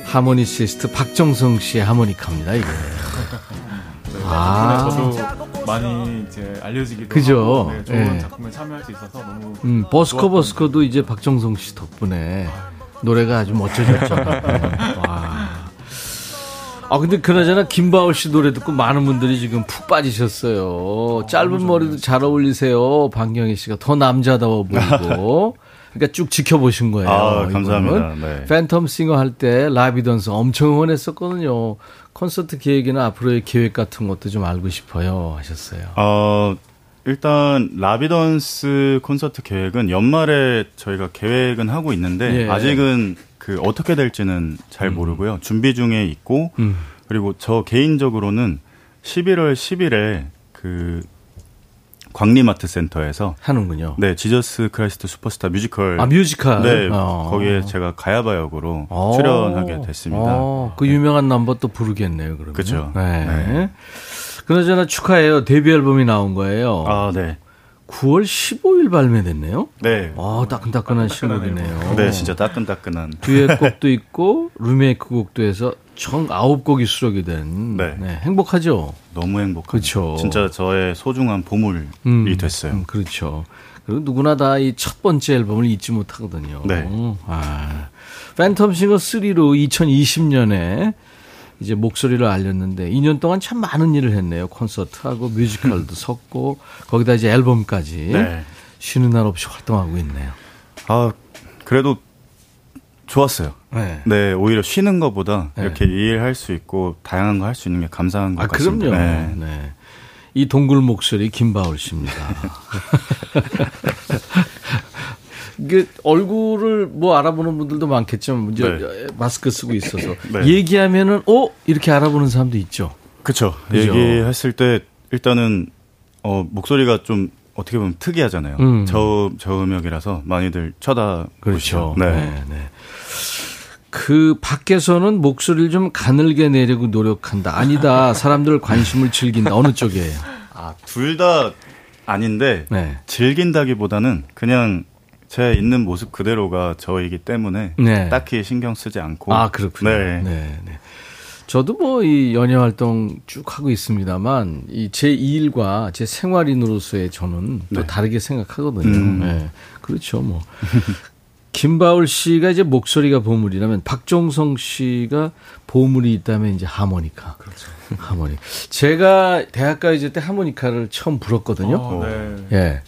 하모니시스트 박종성 씨의 하모니카입니다. 이게. 네, 아. 저도 많이 이제 알려지기도 그죠? 하고 네, 좋은 예. 작품에 참여할 수 있어서 너무 음, 버스커 버스커도 이제 박정성 씨 덕분에 노래가 아주 멋져졌잖아요. 와. 아, 근데 그나저나 김바울 씨 노래 듣고 많은 분들이 지금 푹 빠지셨어요. 짧은 머리도 잘 어울리세요. 방경희 씨가 더 남자다워 보이고. 그러니까 쭉 지켜보신 거예요. 아, 감사합니다. 네. 팬텀 싱어 할 때 라비던스 엄청 응원했었거든요. 콘서트 계획이나 앞으로의 계획 같은 것도 좀 알고 싶어요. 하셨어요. 어, 일단 라비던스 콘서트 계획은 연말에 저희가 계획은 하고 있는데 예. 아직은 그 어떻게 될지는 잘 모르고요. 준비 중에 있고 음. 그리고 저 개인적으로는 11월 10일에 그 광림아트 센터에서 하는군요. 네 지저스 크라이스트 슈퍼스타 뮤지컬 아, 뮤지컬? 네 어. 거기에 제가 가야바 역으로 어. 출연하게 됐습니다. 어, 그 유명한 넘버 또 부르겠네요, 그러면. 그쵸. 네. 네. 그나저나 축하해요. 데뷔 앨범이 나온 거예요. 아 네. 9월 15일 발매됐네요. 네. 아, 따끈따끈한 신곡이네요. 네, 진짜 따끈따끈한. 듀엣 곡도 있고 리메이크 곡도 해서 총 9곡이 수록이 된 네. 네, 행복하죠. 너무 행복합니다. 그렇죠. 진짜 저의 소중한 보물이 음, 됐어요. 음, 그렇죠. 그리고 누구나 다 이 첫 번째 앨범을 잊지 못하거든요. 네. 아, 팬텀 싱어 3로 2020년에 이제 목소리를 알렸는데 2년 동안 참 많은 일을 했네요. 콘서트하고 뮤지컬도 섰고 거기다 이제 앨범까지 네. 쉬는 날 없이 활동하고 있네요. 아, 그래도 좋았어요. 네. 네, 오히려 쉬는 것보다 네. 이렇게 일할 수 있고 다양한 거 할 수 있는 게 감사한 것 아, 같습니다. 그럼요. 네. 네. 이 동굴 목소리 김바울 씨입니다. 이게 얼굴을 뭐 알아보는 분들도 많겠지만 이제 네. 마스크 쓰고 있어서 네. 얘기하면은 어 이렇게 알아보는 사람도 있죠. 그쵸. 그죠. 얘기했을 때 일단은 어, 목소리가 좀 어떻게 보면 특이하잖아요. 음. 저, 저음역이라서 많이들 쳐다보시죠. 그렇죠. 네. 네, 네. 그 밖에서는 목소리를 좀 가늘게 내려고 노력한다. 아니다. 사람들 관심을 즐긴다. 어느 쪽이에요? 아, 둘 다 아닌데 네. 즐긴다기보다는 그냥 제 있는 모습 그대로가 저이기 때문에 네. 딱히 신경 쓰지 않고 아, 그렇군요. 네. 네, 네. 저도 뭐 이 연예 활동 쭉 하고 있습니다만 이 제 일과 제 생활인으로서의 저는 또 네. 다르게 생각하거든요. 음. 네. 그렇죠. 뭐 김바울 씨가 이제 목소리가 보물이라면 박종성 씨가 보물이 있다면 이제 하모니카. 그렇죠. 하모니. 제가 대학가 이제 때 하모니카를 처음 불었거든요. 어, 네. 예.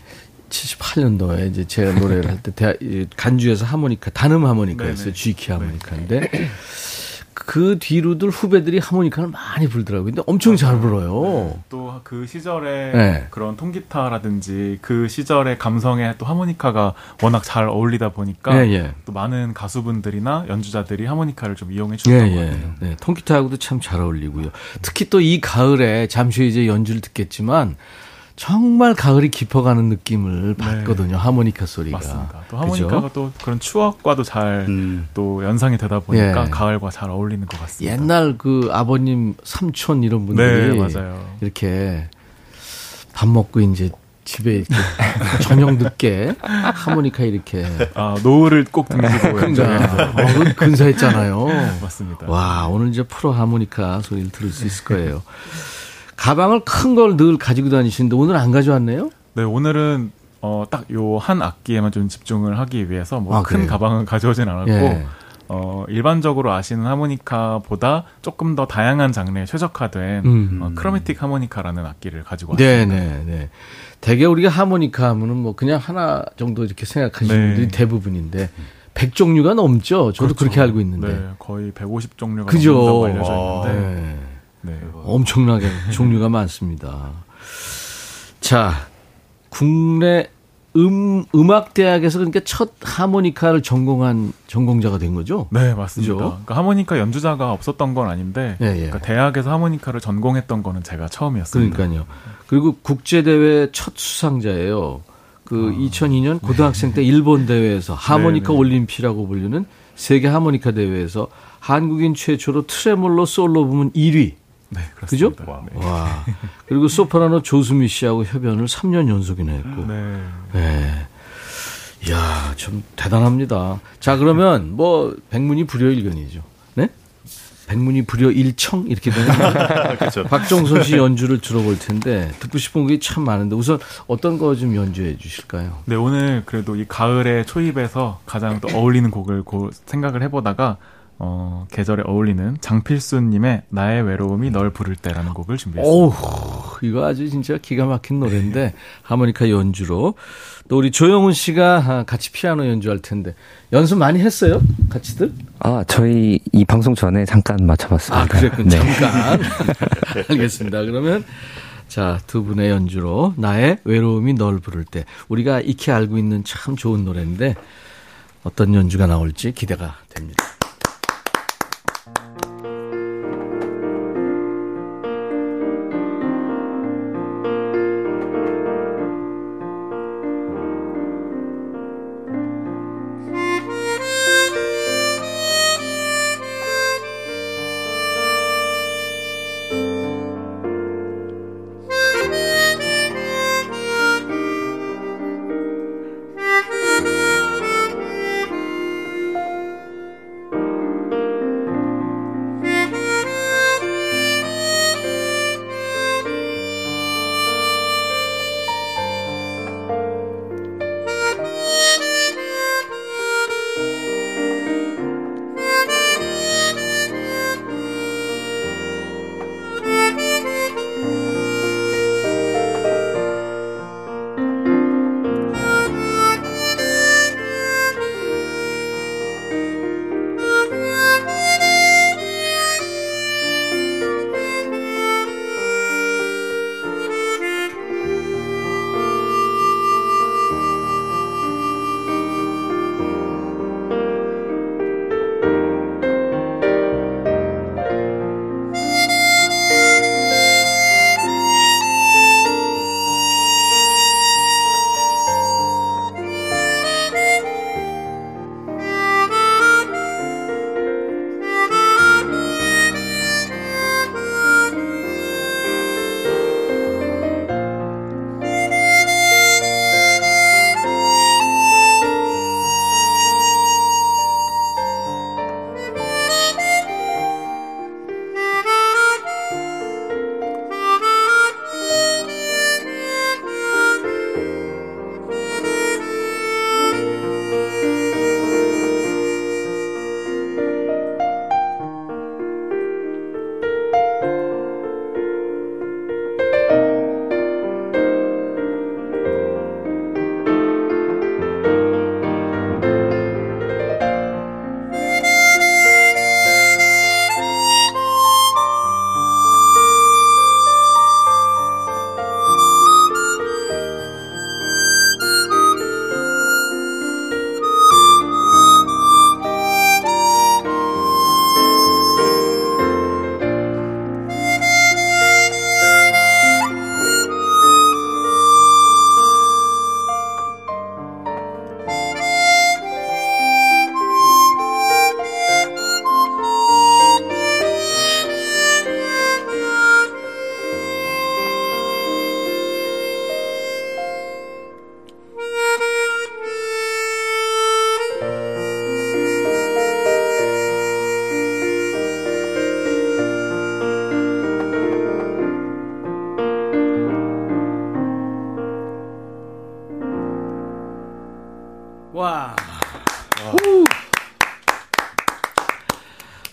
78년도에 이제 제가 노래를 할 때 간주에서 하모니카 단음 하모니카였어요. G키 하모니카인데 그 뒤로들 후배들이 하모니카를 많이 불더라고요. 근데 엄청 잘 불어요. 또그 시절에 네. 그런 통기타라든지 그 시절의 감성에 또 하모니카가 워낙 잘 어울리다 보니까 예, 예. 또 많은 가수분들이나 연주자들이 하모니카를 좀 이용해 예, 주셨던 것 예. 같아요. 네, 통기타하고도 참 잘 어울리고요. 특히 또 이 가을에 잠시 후에 이제 연주를 듣겠지만 정말 가을이 깊어가는 느낌을 받거든요. 하모니카 소리가. 네. 맞습니다. 또 그죠? 하모니카가 또 그런 추억과도 잘또 음. 연상이 되다 보니까 예. 가을과 잘 어울리는 것 같습니다. 옛날 그 아버님 삼촌 이런 분들이 네. 이렇게 밥 먹고 이제 집에 이렇게 저녁 늦게 하모니카 이렇게 아, 노을을 꼭 등지고 그러니까 어, 그 근사했잖아요. 맞습니다. 와 오늘 이제 프로 하모니카 소리를 들을 수 있을 거예요. 가방을 큰 걸 늘 가지고 다니시는데 오늘 안 가져왔네요? 네, 오늘은 어, 딱 요 한 악기에만 좀 집중을 하기 위해서 뭐 아, 큰? 가방은 가져오진 않았고 예. 어, 일반적으로 아시는 하모니카보다 조금 더 다양한 장르에 최적화된 음. 어, 크로매틱 하모니카라는 악기를 가지고 왔습니다. 네네 네. 대개 우리가 하모니카 하면은 뭐 그냥 하나 정도 이렇게 생각하시는 네. 분들이 대부분인데 100종류가 넘죠. 저도 그렇게 알고 있는데. 네, 거의 150종류가 그죠. 넘는다고 알려져 있는데. 네. 네. 엄청나게 종류가 많습니다. 자, 국내 음, 음악대학에서 그러니까 첫 하모니카를 전공한 전공자가 된 거죠? 네, 맞습니다. 그죠? 그러니까 하모니카 연주자가 없었던 건 아닌데, 예, 예. 그러니까 대학에서 하모니카를 전공했던 거는 제가 처음이었습니다. 그러니까요. 그리고 국제대회 첫 수상자예요. 그 2002년 고등학생 때 일본 대회에서 하모니카 네, 네. 올림피라고 불리는 세계 하모니카 대회에서 한국인 최초로 트레몰로 솔로 부문 1위. 네, 그죠? 그렇습니다. 네. 와. 그리고 소프라노 조수미 씨하고 협연을 3년 연속이나 했고. 네. 네. 이야, 좀 대단합니다. 자, 그러면 뭐 백문이 불여일견이죠. 네? 백문이 불여일청 이렇게 되는. 그렇죠. 박정선 씨 연주를 들어볼 텐데 듣고 싶은 게 참 많은데 우선 어떤 거 좀 연주해 주실까요? 네, 오늘 그래도 이 가을의 초입에서 가장 또 어울리는 곡을 고 생각을 해보다가, 어, 계절에 어울리는 장필수님의 나의 외로움이 널 부를 때라는 곡을 준비했습니다. 어우, 이거 아주 진짜 기가 막힌 노래인데 하모니카 연주로 또 우리 조영훈 씨가 아, 같이 피아노 연주할 텐데 연습 많이 했어요? 같이들? 아, 저희 이 방송 전에 잠깐 맞춰봤습니다. 아, 그랬군. 네. 잠깐. 알겠습니다. 그러면 자, 두 분의 연주로 나의 외로움이 널 부를 때 우리가 익히 알고 있는 참 좋은 노래인데 어떤 연주가 나올지 기대가 됩니다.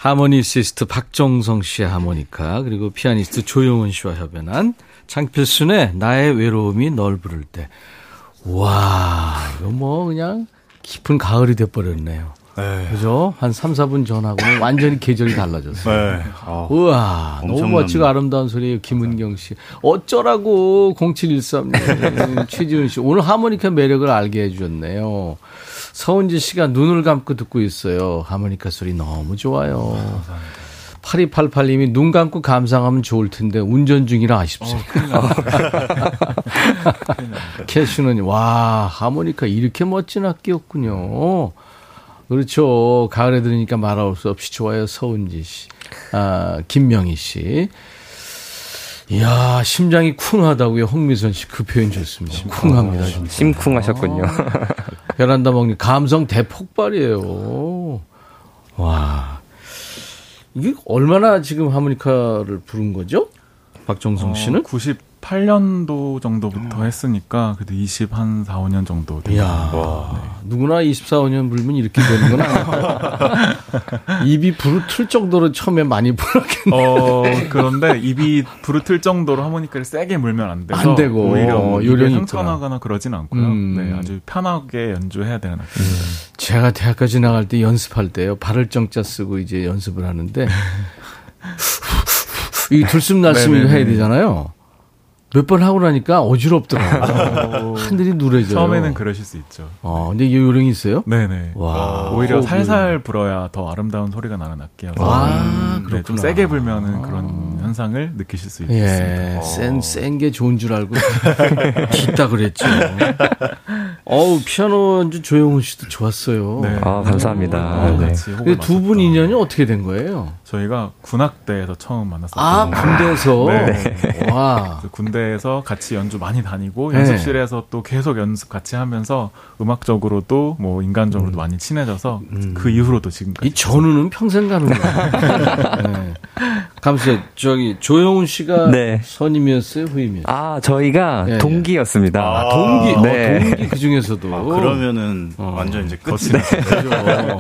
하모니시스트 박정성 씨의 하모니카 그리고 피아니스트 조용은 씨와 협연한 장필순의 나의 외로움이 널 부를 때. 와, 이거 뭐 그냥 깊은 가을이 돼버렸네요. 네. 그죠? 한 3, 4분 전하고는 완전히 계절이 달라졌어요. 네. 아, 우와, 너무 멋지고 아름다운 소리예요, 김은경 씨. 어쩌라고, 0713님. 최지훈 씨. 오늘 하모니카 매력을 알게 해주셨네요. 서은지 씨가 눈을 감고 듣고 있어요. 하모니카 소리 너무 좋아요. 8288님이 눈 감고 감상하면 좋을 텐데 운전 중이라 아쉽습니다. 캐슈는 와 하모니카 이렇게 멋진 악기였군요. 그렇죠. 가을에 들으니까 말할 수 없이 좋아요. 서은지 씨, 아 김명희 씨. 이야 심장이 쿵하다고요. 홍미선 씨 그 표현 좋습니다. 쿵합니다. 진짜. 심쿵하셨군요. 베란다 먹니 감성 대폭발이에요. 와. 이게 얼마나 지금 하모니카를 부른 거죠? 박정성 씨는? 98년도 정도부터 했으니까 그래도 20 한 4, 5년 정도 된 이야, 것 누구나 24, 5년 불면 이렇게 되는 건 아니에요. 입이 부르 틀 정도로 처음에 많이 불었겠네. 어, 그런데 입이 부르 틀 정도로 하모니카를 세게 물면 안 돼서 안 되고, 오히려 어, 요령이 상처나거나 그러진 않고요. 음. 네, 아주 편하게 연주해야 되는 악기. 제가 대학까지 나갈 때 연습할 때요. 발을 정자 쓰고 이제 연습을 하는데 이 들숨 날숨 이거 해야. 되잖아요. 몇 번 하고 나니까 어지럽더라고요. 하늘이 누래져요. 처음에는 그러실 수 있죠. 어, 근데 이 요령이 있어요? 네네. 와. 오히려 호흡을. 살살 불어야 더 아름다운 소리가 나는 악기여서 아, 네, 좀. 세게 불면은 그런 현상을 느끼실 수 있습니다. 예, 센, 센 게 좋은 줄 알고 깃다 그랬죠. 어우, 피아노 연주 조영훈 씨도 좋았어요. 네. 아, 감사합니다. 어, 네. 같이 호흡을 근데 두분 맞췄던. 인연이 어떻게 된 거예요? 저희가 군악대에서 처음 만났었거든요. 아, 군대에서? 네. 와. 군대에서 같이 연주 많이 다니고 네. 연습실에서 또 계속 연습 같이 하면서 음악적으로도 뭐 인간적으로도 많이 친해져서 그 이후로도 지금까지 이 전우는 평생 가는 거예요. 네. 감사 저기 조영훈 씨가 네. 선임이었어요, 후임이었어요? 아, 저희가 예, 예. 동기였습니다. 아, 동기, 네. 어, 동기 그 중에 서도. 아, 그러면은 어. 완전 이제 끝이네. 그렇죠.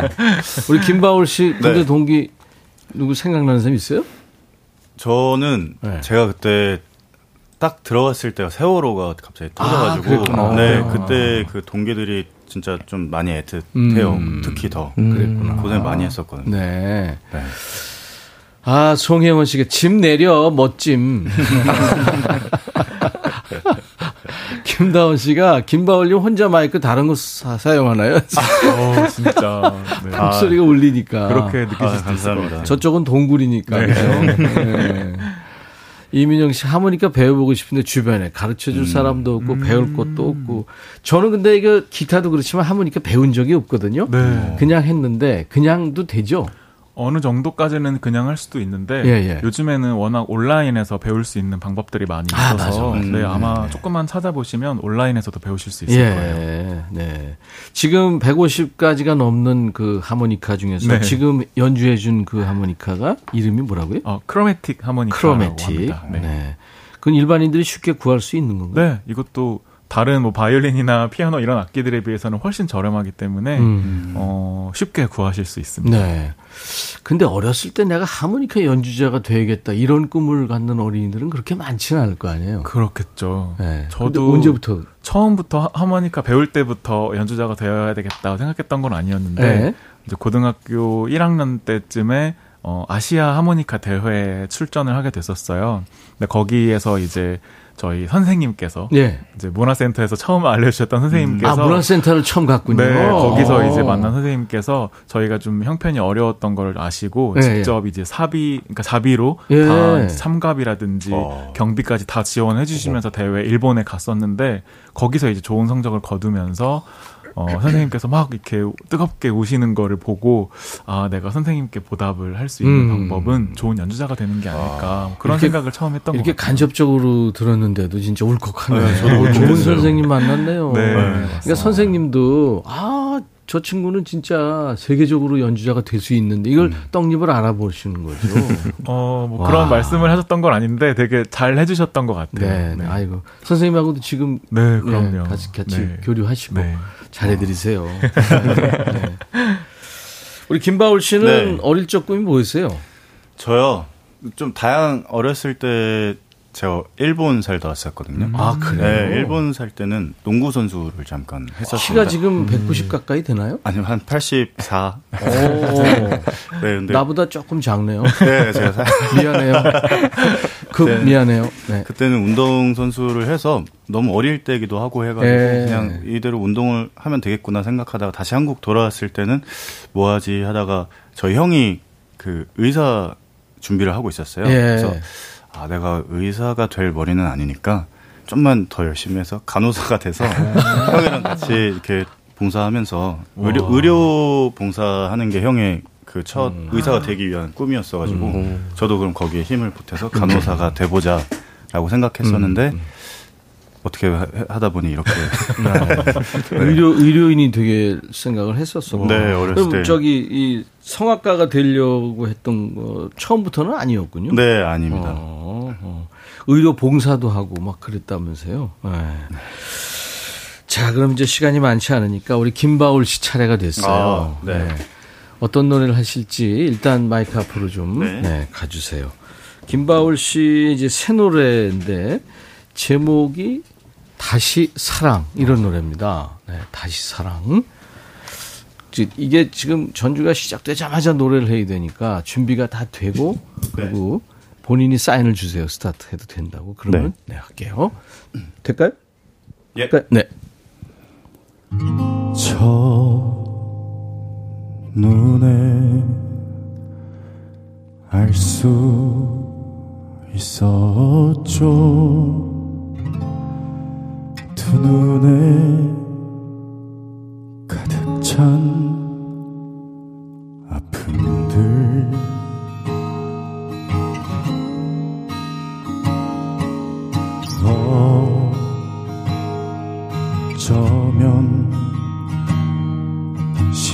우리 김바울 씨 군대 네. 동기 누구 생각나는 사람 있어요? 저는 네. 제가 그때 딱 들어갔을 때가 세월호가 갑자기 터져가지고 그랬구나. 네 아. 그때 그 동기들이 진짜 좀 많이 애틋해요. 음. 특히 더 그랬구나. 고생 많이 했었거든요. 네. 네. 아, 송혜원 씨가 짐 내려, 멋짐. 김다원 씨가 김바울님 혼자 마이크 다른 거 사, 사용하나요? 어, 진짜 네. 목소리가 울리니까. 그렇게 느끼실 아, 수. 같아요. 저쪽은 동굴이니까. 네. 그죠? 네. 이민영 씨 하모니카 배워보고 싶은데 주변에 가르쳐 줄 사람도 없고 배울 곳도 없고 저는 근데 이거 기타도 그렇지만 하모니카 배운 적이 없거든요. 네. 그냥 했는데 그냥도 되죠. 어느 정도까지는 그냥 할 수도 있는데 예, 예. 요즘에는 워낙 온라인에서 배울 수 있는 방법들이 많이 아, 있어서 맞아, 맞아. 네, 아마 조금만 찾아보시면 온라인에서도 배우실 수 있을 거예요. 예, 네. 지금 150가지가 넘는 그 하모니카 중에서 네. 지금 연주해 준 그 하모니카가 이름이 뭐라고요? 어, 크로매틱 하모니카라고 크로매틱. 합니다. 네. 네. 그건 일반인들이 쉽게 구할 수 있는 건가요? 네, 이것도 다른 뭐 바이올린이나 피아노 이런 악기들에 비해서는 훨씬 저렴하기 때문에 음. 어, 쉽게 구하실 수 있습니다. 네. 근데 어렸을 때 내가 하모니카 연주자가 되야겠다 이런 꿈을 갖는 어린이들은 그렇게 많지는 않을 거 아니에요. 그렇겠죠. 네. 저도 언제부터? 처음부터 하- 하모니카 배울 때부터 연주자가 되어야 되겠다고 생각했던 건 아니었는데 네. 이제 고등학교 1학년 때쯤에 어, 아시아 하모니카 대회에 출전을 하게 됐었어요. 근데 거기에서 이제 저희 선생님께서 예. 이제 문화센터에서 처음 알려주셨던 선생님께서 아, 문화센터를 처음 갔군요. 네, 거기서 어. 이제 만난 선생님께서 저희가 좀 형편이 어려웠던 걸 아시고 예, 직접 이제 사비, 그러니까 자비로 예. 다 이제 참가비라든지 어. 경비까지 다 지원해 주시면서 대회 일본에 갔었는데 거기서 이제 좋은 성적을 거두면서 어, 선생님께서 막 이렇게 뜨겁게 우시는 거를 보고 아 내가 선생님께 보답을 할 수 있는 음. 방법은 좋은 연주자가 되는 게 아닐까 그런 이렇게- 생각을 처음 했던 것 이렇게. 간접적으로 들었는데도 진짜 울컥하네. 네, 저도 좋은. 선생님 만났네요. 네, 그러니까. 선생님도 아, 저 친구는 진짜 세계적으로 연주자가 될 수 있는데 이걸 떡잎을 알아보시는 거죠. 어, 뭐 와. 그런 말씀을 하셨던 건 아닌데 되게 잘 해주셨던 것 같아요. 네, 네. 아이고 선생님하고도 지금 네, 네, 그럼요. 같이 같이 네. 교류하시고 네. 잘해드리세요. 네. 우리 김바울 씨는 네. 어릴 적 꿈이 뭐였어요? 저요 좀 다양 어렸을 때 제가 일본 살다 왔었거든요. 아, 그래요? 네, 일본 살 때는 농구 선수를 잠깐 했었습니다. 키가 지금 190 가까이 되나요? 아니요, 한 84. 오. 네, 근데 나보다 조금 작네요. 네, 제가 사... 미안해요. 급 네. 미안해요. 네. 그때는 운동 선수를 해서 너무 어릴 때기도 하고 해가지고 네. 그냥 이대로 운동을 하면 되겠구나 생각하다가 다시 한국 돌아왔을 때는 뭐 하지 하다가 저희 형이 그 의사 준비를 하고 있었어요. 예. 그래서 아 내가 의사가 될 머리는 아니니까 좀만 더 열심히 해서 간호사가 돼서 형이랑 같이 이렇게 봉사하면서 의료, 와. 의료 봉사하는 게 형의 그첫 음. 의사가 되기 위한 꿈이었어가지고 음. 저도 그럼 거기에 힘을 보태서 간호사가 돼보자라고 생각했었는데 음. 어떻게 하- 하다 보니 이렇게 네. 의료 의료인이 되게 생각을 했었어. 네, 어렸을 그럼 때. 저기 이 성악가가 되려고 했던 거 처음부터는 아니었군요. 네 아닙니다. 어, 어. 의료 봉사도 하고 막 그랬다면서요. 네. 자, 그럼 이제 시간이 많지 않으니까 우리 김바울 씨 차례가 됐어요. 아, 네. 어떤 노래를 하실지 일단 마이크 앞으로 좀 네. 네, 가주세요. 김바울 씨 이제 새 노래인데 제목이 다시 사랑 이런 노래입니다. 네, 다시 사랑. 이게 지금 전주가 시작되자마자 노래를 해야 되니까 준비가 다 되고 그리고 본인이 사인을 주세요. 스타트 해도 된다고. 그러면 네, 할게요. 될까요? 예. 네. 저 눈에 알 수 있었죠. 두 눈에 가득 찬 아픔들. 어쩌면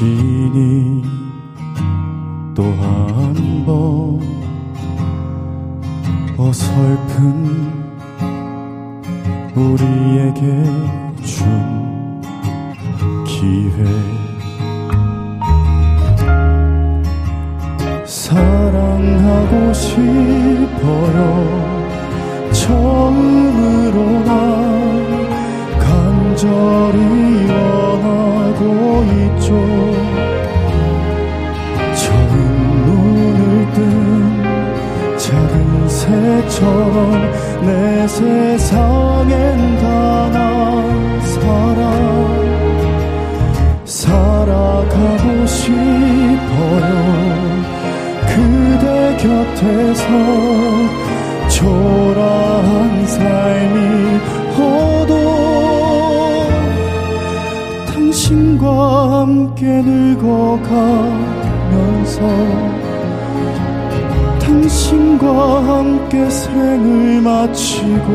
신이 또 한 번 어설픈 우리에게 준 기회. 사랑하고 싶어요. 처음으로 난 간절히 원하 고 있죠. 처음 눈을 뜬 작은 새처럼 내 세상엔 단한 사랑 살아가고 싶어요. 그대 곁에서 초라 늙어가면서 당신과 함께 생을 마치고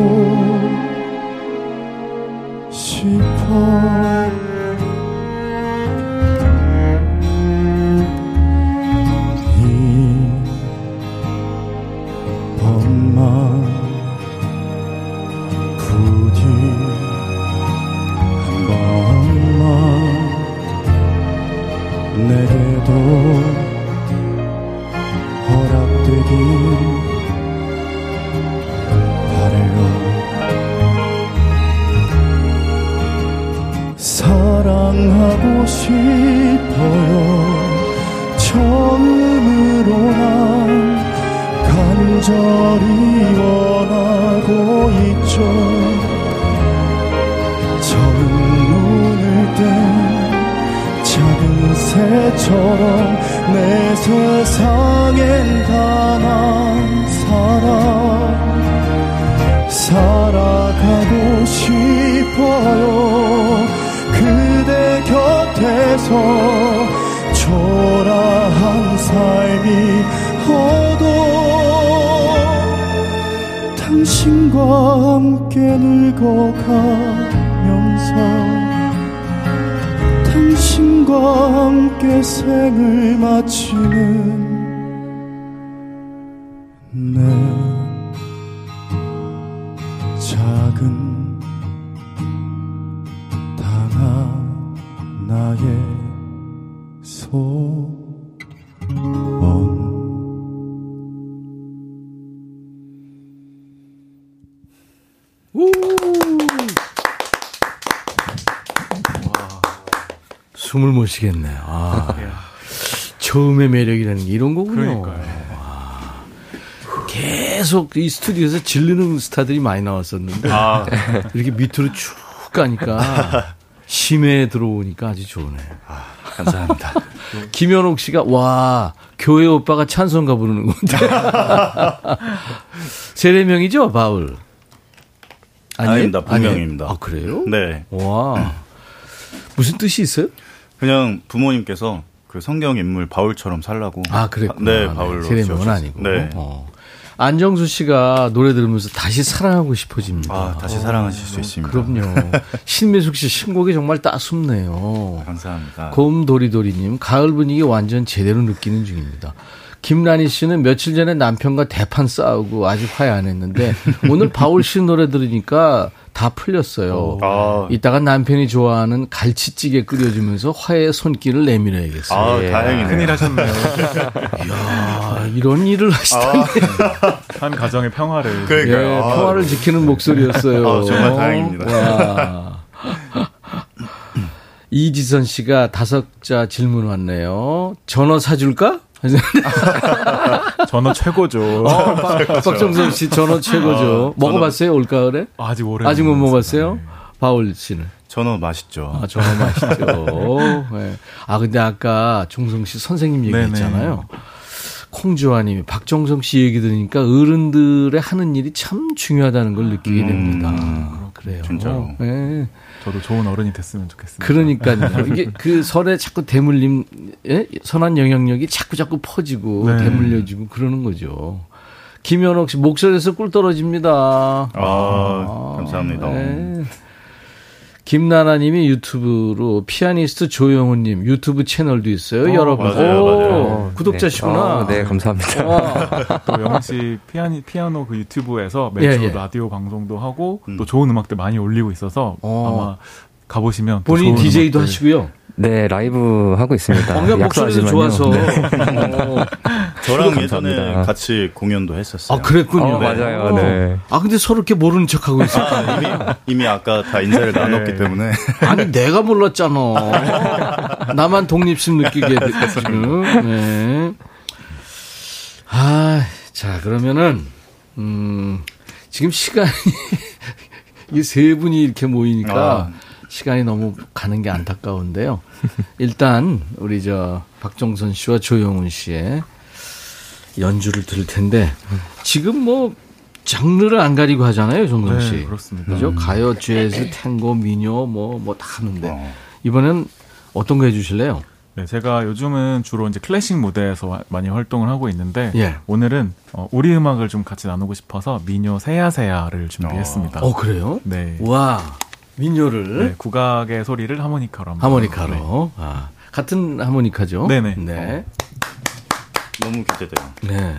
싶어 쉬겠네요. 아, 처음의 매력이라는 게 이런 거군요. 와. 계속 이 스튜디오에서 질르는 스타들이 많이 나왔었는데 아. 이렇게 밑으로 쭉 가니까 심해 들어오니까 아주 좋네. 감사합니다. 김현옥 씨가 와 교회 오빠가 찬송가 부르는 건데 세례명이죠 바울 아니에요? 아닙니다. 본명입니다. 아 그래요? 네. 와 무슨 뜻이 있어요? 그냥 부모님께서 그 성경 인물 바울처럼 살라고. 아 그랬구나. 네, 바울로. 세례명은 지어주셨어요. 아니고. 네. 어. 안정수 씨가 노래 들으면서 다시 사랑하고 싶어집니다. 아, 다시 사랑하실 수 있습니다. 그럼요. 신미숙 씨 신곡이 정말 따숩네요. 감사합니다. 곰도리도리님, 가을 분위기 완전 제대로 느끼는 중입니다. 김란희 씨는 며칠 전에 남편과 대판 싸우고 아직 화해 안 했는데 오늘 바울 씨 노래 들으니까 다 풀렸어요. 아. 이따가 남편이 좋아하는 갈치찌개 끓여주면서 화해의 손길을 내밀어야겠어요. 아, 예. 다행이네요. 큰일 하셨네요. 이야, 이런 일을 하시다니. 한 가정의 평화를. 그러니까요. 예, 아, 평화를 지키는 목소리였어요. 아, 정말 다행입니다. 와. 이지선 씨가 다섯 자 질문 왔네요. 전어 사줄까? 전어 최고죠. 어, 박- 박정선 씨 전어 최고죠. 아, 먹어봤어요 올 가을에? 아직 오래. 아직 못 먹었어요? 바울 씨는? 전어 맛있죠. 아, 전어 맛있죠. 네. 아 근데 아까 종성 씨 선생님 얘기했잖아요. 콩주아님이 박정성 씨 얘기 들으니까 어른들의 하는 일이 참 중요하다는 걸 느끼게 됩니다. 그래요. 음, 진짜로. 네. 저도 좋은 어른이 됐으면 좋겠습니다. 그러니까요. 이게 그 설에 자꾸 대물림, 예? 선한 영향력이 자꾸 자꾸 퍼지고 네. 대물려지고 그러는 거죠. 김현옥 씨 목소리에서 꿀 떨어집니다. 아, 감사합니다. 네. 김나나님이 유튜브로 피아니스트 조영훈님 유튜브 채널도 있어요. 어, 여러분. 맞아요, 오, 맞아요. 구독자시구나. 아, 네, 감사합니다. 와. 또 영훈 씨 피아니, 피아노 그 유튜브에서 매주 예, 예. 라디오 방송도 하고 음. 또 좋은 음악들 많이 올리고 있어서 어. 아마 가보시면 또 본인 DJ도 음악들- 하시고요. 네, 라이브 하고 있습니다. 방금 목소리도. 좋아서. 네. 어. 저랑 감사합니다. 예전에 같이 공연도 했었어요. 아, 그랬군요. 어, 맞아요. 네. 아, 근데 서로 이렇게 모르는 척 하고 있어. 아, 이미, 이미 아까 다 인사를 나눴기 때문에. 아니 내가 몰랐잖아. 나만 독립심 느끼게 지금. 네. 아, 자 그러면은 음, 지금 시간이 이 세 분이 이렇게 모이니까 시간이 너무 가는 게 안타까운데요. 일단 우리 저 박정선 씨와 조영훈 씨의 연주를 들을 텐데 지금 뭐 장르를 안 가리고 하잖아요, 정선 씨. 네, 그렇습니다. 그죠? 가요, 재즈, 탱고, 미녀 뭐뭐 다 하는데 어. 이번엔 어떤 거 해주실래요? 네, 제가 요즘은 주로 이제 클래식 무대에서 와- 많이 활동을 하고 있는데 예. 오늘은 어, 우리 음악을 좀 같이 나누고 싶어서 미녀 세야세야를 준비했습니다. 어 그래요? 네. 와 민요를 네, 국악의 소리를 하모니카로 한번. 하모니카로 네. 아, 같은 하모니카죠? 네네. 네. 너무 기대돼요. 네.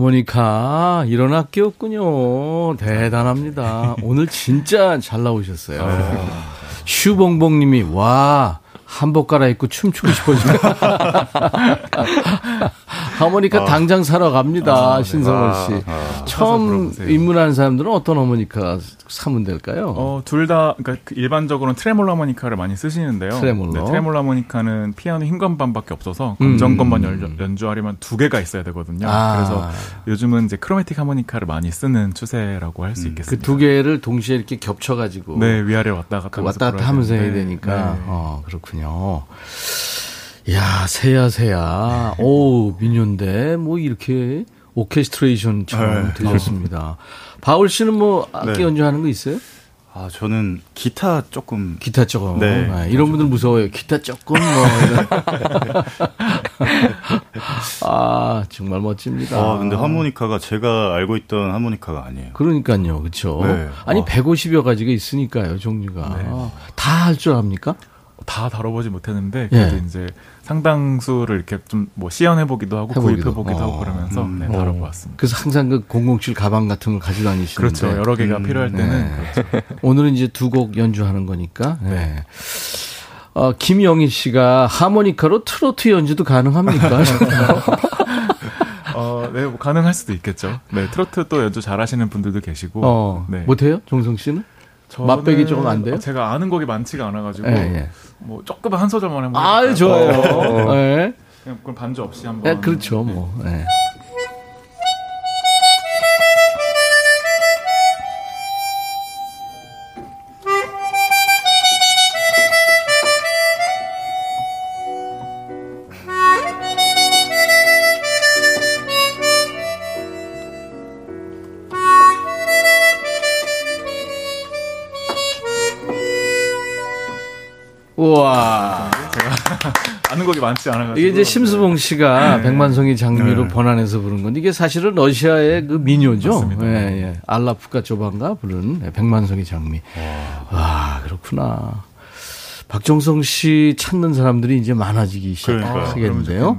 하모니카 이런 학교였군요. 대단합니다. 오늘 진짜 잘 나오셨어요. 슈봉봉님이 와 한복 갈아입고 춤추고 싶어지네. 하모니카 당장 사러 갑니다. 신성원 씨. 처음 입문하는 사람들은 어떤 하모니카 사면 될까요? 어, 둘 다, 그러니까 그 일반적으로는 트레몰로 하모니카를 많이 쓰시는데요. 트레몰로. 네, 트레몰로 하모니카는 피아노 흰 건반밖에 없어서 음. 검정 건반 연, 연주하려면 두 개가 있어야 되거든요. 아. 그래서 요즘은 이제 크로매틱 하모니카를 많이 쓰는 추세라고 할수그 있겠습니다. 두 개를 동시에 이렇게 겹쳐가지고 네, 위아래 왔다 갔다 그 왔다 갔다 하면서 해야 되니까. 네. 어, 그렇군요. 야, 세야, 세야. 오, 민요인데, 뭐, 이렇게 오케스트레이션처럼 네. 되셨습니다. 바울 씨는 뭐, 악기 네. 연주하는 거 있어요? 아, 저는 기타 조금. 기타 조금. 네. 아, 이런 분들 무서워요. 기타 조금, 뭐. 아, 정말 멋집니다. 아, 근데 하모니카가 제가 알고 있던 하모니카가 아니에요. 그러니까요, 그렇죠. 네. 아니 어. 150여 가지가 있으니까요, 종류가 네. 다할 줄 압니까? 다 다뤄보지 못했는데 그래도 예. 이제 상당수를 이렇게 좀 뭐 시연해 보기도 하고 해보기도. 구입해 보기도 어. 하고 그러면서 네, 어. 다뤄보았습니다. 그래서 항상 그 007 가방 같은 걸 가지고 다니시는데 그렇죠. 여러 개가 필요할 때는 네. 그렇죠. 오늘은 이제 두 곡 연주하는 거니까. 네. 어, 김영희 씨가 하모니카로 트로트 연주도 가능합니까? 어, 네, 뭐 가능할 수도 있겠죠. 네, 트로트 또 연주 잘하시는 분들도 계시고. 어, 네. 못해요? 종성 씨는? 맛배기 조금 안 돼요? 어, 제가 아는 곡이 많지가 않아가지고 예, 예. 뭐 조금 한 소절만 한번. 아? 좋아요. 어. 네. 그냥 그럼 반주 없이 한번. 네, 그렇죠, 뭐. 네. 우와. 아는 곡이 많지 않아가지고. 이게 이제 심수봉 씨가 네. 백만송이 장미로 네. 번안해서 부른 건데 이게 사실은 러시아의 그 민요죠. 맞습니다. 예, 예. 알라프카 조반가 부른 예, 백만송이 장미. 와, 그렇구나. 박정성 씨 찾는 사람들이 이제 많아지기. 시작하겠는데요.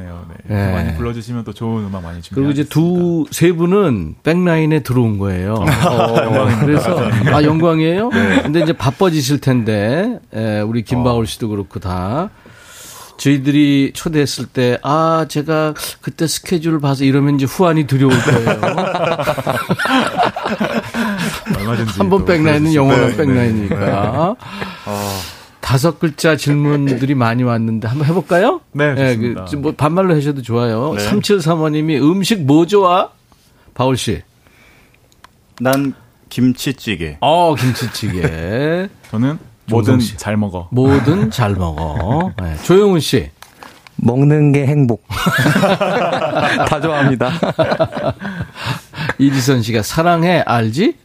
네. 예. 많이 불러주시면 또 좋은 음악 많이 준비. 그리고 이제 두, 세 분은 백라인에 들어온 거예요. 어, 그래서, 아, 영광이에요? 근데 이제 바빠지실 텐데, 에, 우리 김바울 씨도 그렇고 다. 저희들이 초대했을 때, 아, 제가 그때 스케줄을 봐서 이러면 이제 후환이 두려울 거예요. 얼마든지 한번또 백라인은. 영원한 네, 네. 백라인이니까. 다섯 글자 질문들이 많이 왔는데 한번 해볼까요? 네, 예, 좋습니다. 그, 뭐 반말로 하셔도 좋아요. 네. 3735님이 음식 뭐 좋아? 바울 씨. 난 김치찌개. 어, 김치찌개. 저는 뭐든. 잘 먹어. 뭐든 잘 먹어. 네. 조영훈 씨. 먹는 게 행복. 다 좋아합니다. 이지선 씨가 사랑해 알지?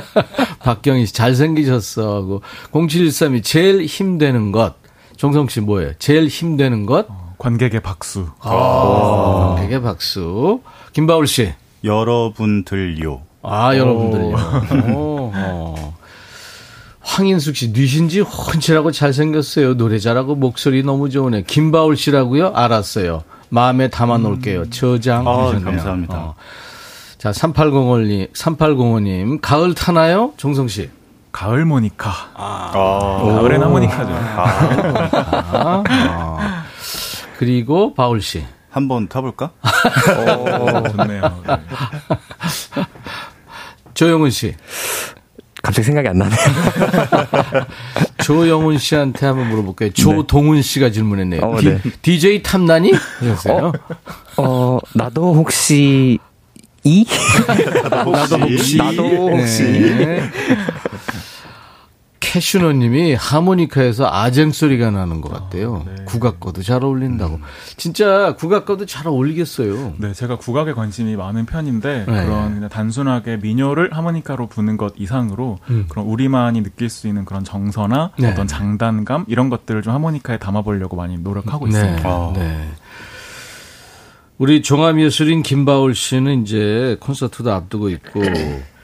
박경희 씨 잘생기셨어 하고 0713이 제일 힘되는 것. 정성 씨 뭐예요? 제일 힘되는 것? 어, 관객의 박수. 아, 되게 박수. 김바울 씨. 여러분들요. 아, 여러분들요. 오, 어. 황인숙 씨, 뉘신지 훤칠하고 잘생겼어요. 노래 잘하고 목소리 너무 좋으네. 김바울 씨라고요? 알았어요. 마음에 담아 놓을게요. 저장. 아, 하셨네요. 감사합니다. 어. 자, 3805님, 3805님, 가을 타나요? 정성 씨. 가을 모니카. 아. 가을엔 하모니카죠. 아, 아. 그리고 바울 씨. 한번 타볼까? 오, 좋네요. 네. 조영훈 씨. 갑자기 생각이 안 나네요. 조영훈 씨한테 한번 물어볼게요. 조동훈 씨가 질문했네요. 어, 디, 네. DJ 탐나니? 하셨어요. 어, 나도 혹시 이? 나도 혹시. 나도 혹시. 네. 캐슈너님이 하모니카에서 아쟁 소리가 나는 것 같대요. 네. 국악과도 잘 어울린다고. 진짜 국악과도 잘 어울리겠어요. 네, 제가 국악에 관심이 많은 편인데 네. 그런 그냥 단순하게 민요를 하모니카로 부는 것 이상으로 음. 그런 우리만이 느낄 수 있는 그런 정서나 네. 어떤 장단감 이런 것들을 좀 하모니카에 담아보려고 많이 노력하고 네. 있습니다. 아. 네. 우리 종합예술인 김바울 씨는 이제 콘서트도 앞두고 있고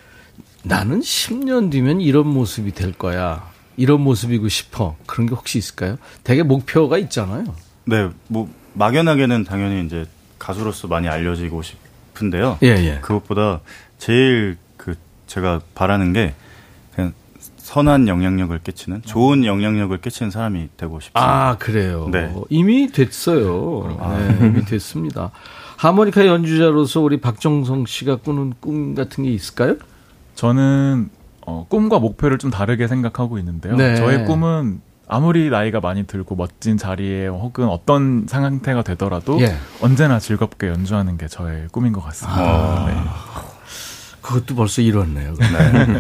나는 10년 뒤면 이런 모습이 될 거야. 이런 모습이고 싶어. 그런 게 혹시 있을까요? 되게 목표가 있잖아요. 네, 뭐 막연하게는 당연히 이제 가수로서 많이 알려지고 싶은데요. 예, 예. 그것보다 제일 그 제가 바라는 게 선한 영향력을 끼치는 좋은 영향력을 끼치는 사람이 되고 싶습니다. 아, 그래요. 네. 이미 됐어요. 네, 이미 됐습니다. 하모니카 연주자로서 우리 박정성 씨가 꾸는 꿈 같은 게 있을까요? 저는 어, 꿈과 목표를 좀 다르게 생각하고 있는데요. 네. 저의 꿈은 아무리 나이가 많이 들고 멋진 자리에 혹은 어떤 상태가 되더라도 예. 언제나 즐겁게 연주하는 게 저의 꿈인 것 같습니다. 아. 네. 그것도 벌써 이뤘네요.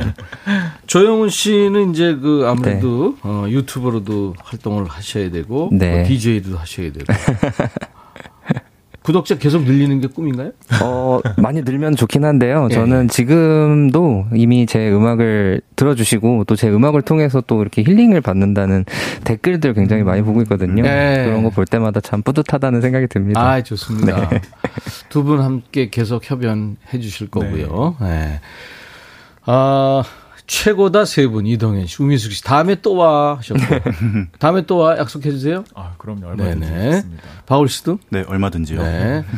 조영훈 씨는 이제 그 아무래도 어, 유튜버로도 활동을 하셔야 되고 네. 뭐 DJ도 하셔야 되고 구독자 계속 늘리는 게 꿈인가요? 어, 많이 늘면 좋긴 한데요. 예, 저는 지금도 이미 제 음악을 들어주시고 또 제 음악을 통해서 또 이렇게 힐링을 받는다는 댓글들 굉장히 많이 보고 있거든요. 네. 그런 거 볼 때마다 참 뿌듯하다는 생각이 듭니다. 아, 좋습니다. 네. 두분 함께 계속 협연해 주실 거고요. 네. 아, 최고다 세 분, 이동현 씨, 우미숙 씨. 다음에 또 와 하셨고. 다음에 또 와 약속해 주세요. 아, 그럼요. 얼마든지 네네. 하겠습니다. 바울 씨도? 네, 얼마든지요. 네.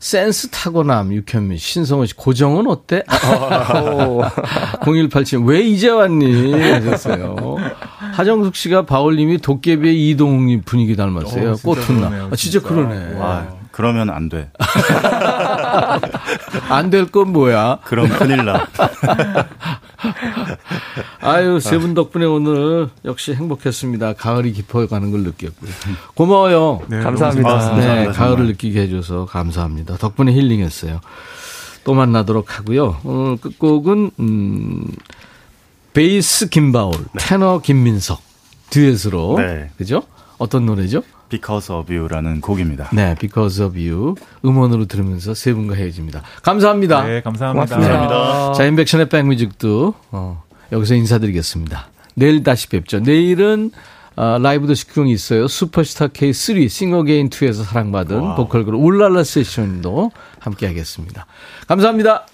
센스 타고남, 육현민, 신성호 씨, 고정은 어때? 0187, 왜 이제 왔니? 하셨어요. 하정숙 씨가 바울님이 도깨비의 이동욱님 분위기 닮았어요. 어, 꽃훈나. 아, 진짜. 그러네. 아, 그러면 안 돼. 안 될 건 뭐야? 그럼 큰일 나. 아유, 세 분 덕분에 오늘 역시 행복했습니다. 가을이 깊어가는 걸 느꼈고요. 고마워요. 네, 감사합니다. 아, 네, 감사합니다, 가을을 정말. 느끼게 해줘서 감사합니다. 덕분에 힐링했어요. 또 만나도록 하고요. 오늘 끝곡은 음, 베이스 김바울, 테너 김민석 듀엣으로 네. 그죠? 어떤 노래죠? Because of You라는 곡입니다. 네, Because of You 음원으로 들으면서 세 분과 헤어집니다. 감사합니다. 네, 감사합니다. 고맙습니다. 자, 인백션의 백뮤직도 어, 여기서 인사드리겠습니다. 내일 다시 뵙죠. 내일은 어, 라이브도 식후경이 있어요. 슈퍼스타 K3 싱어게인 2에서 사랑받은 보컬 그룹 울랄라 세션도 함께 하겠습니다. 감사합니다.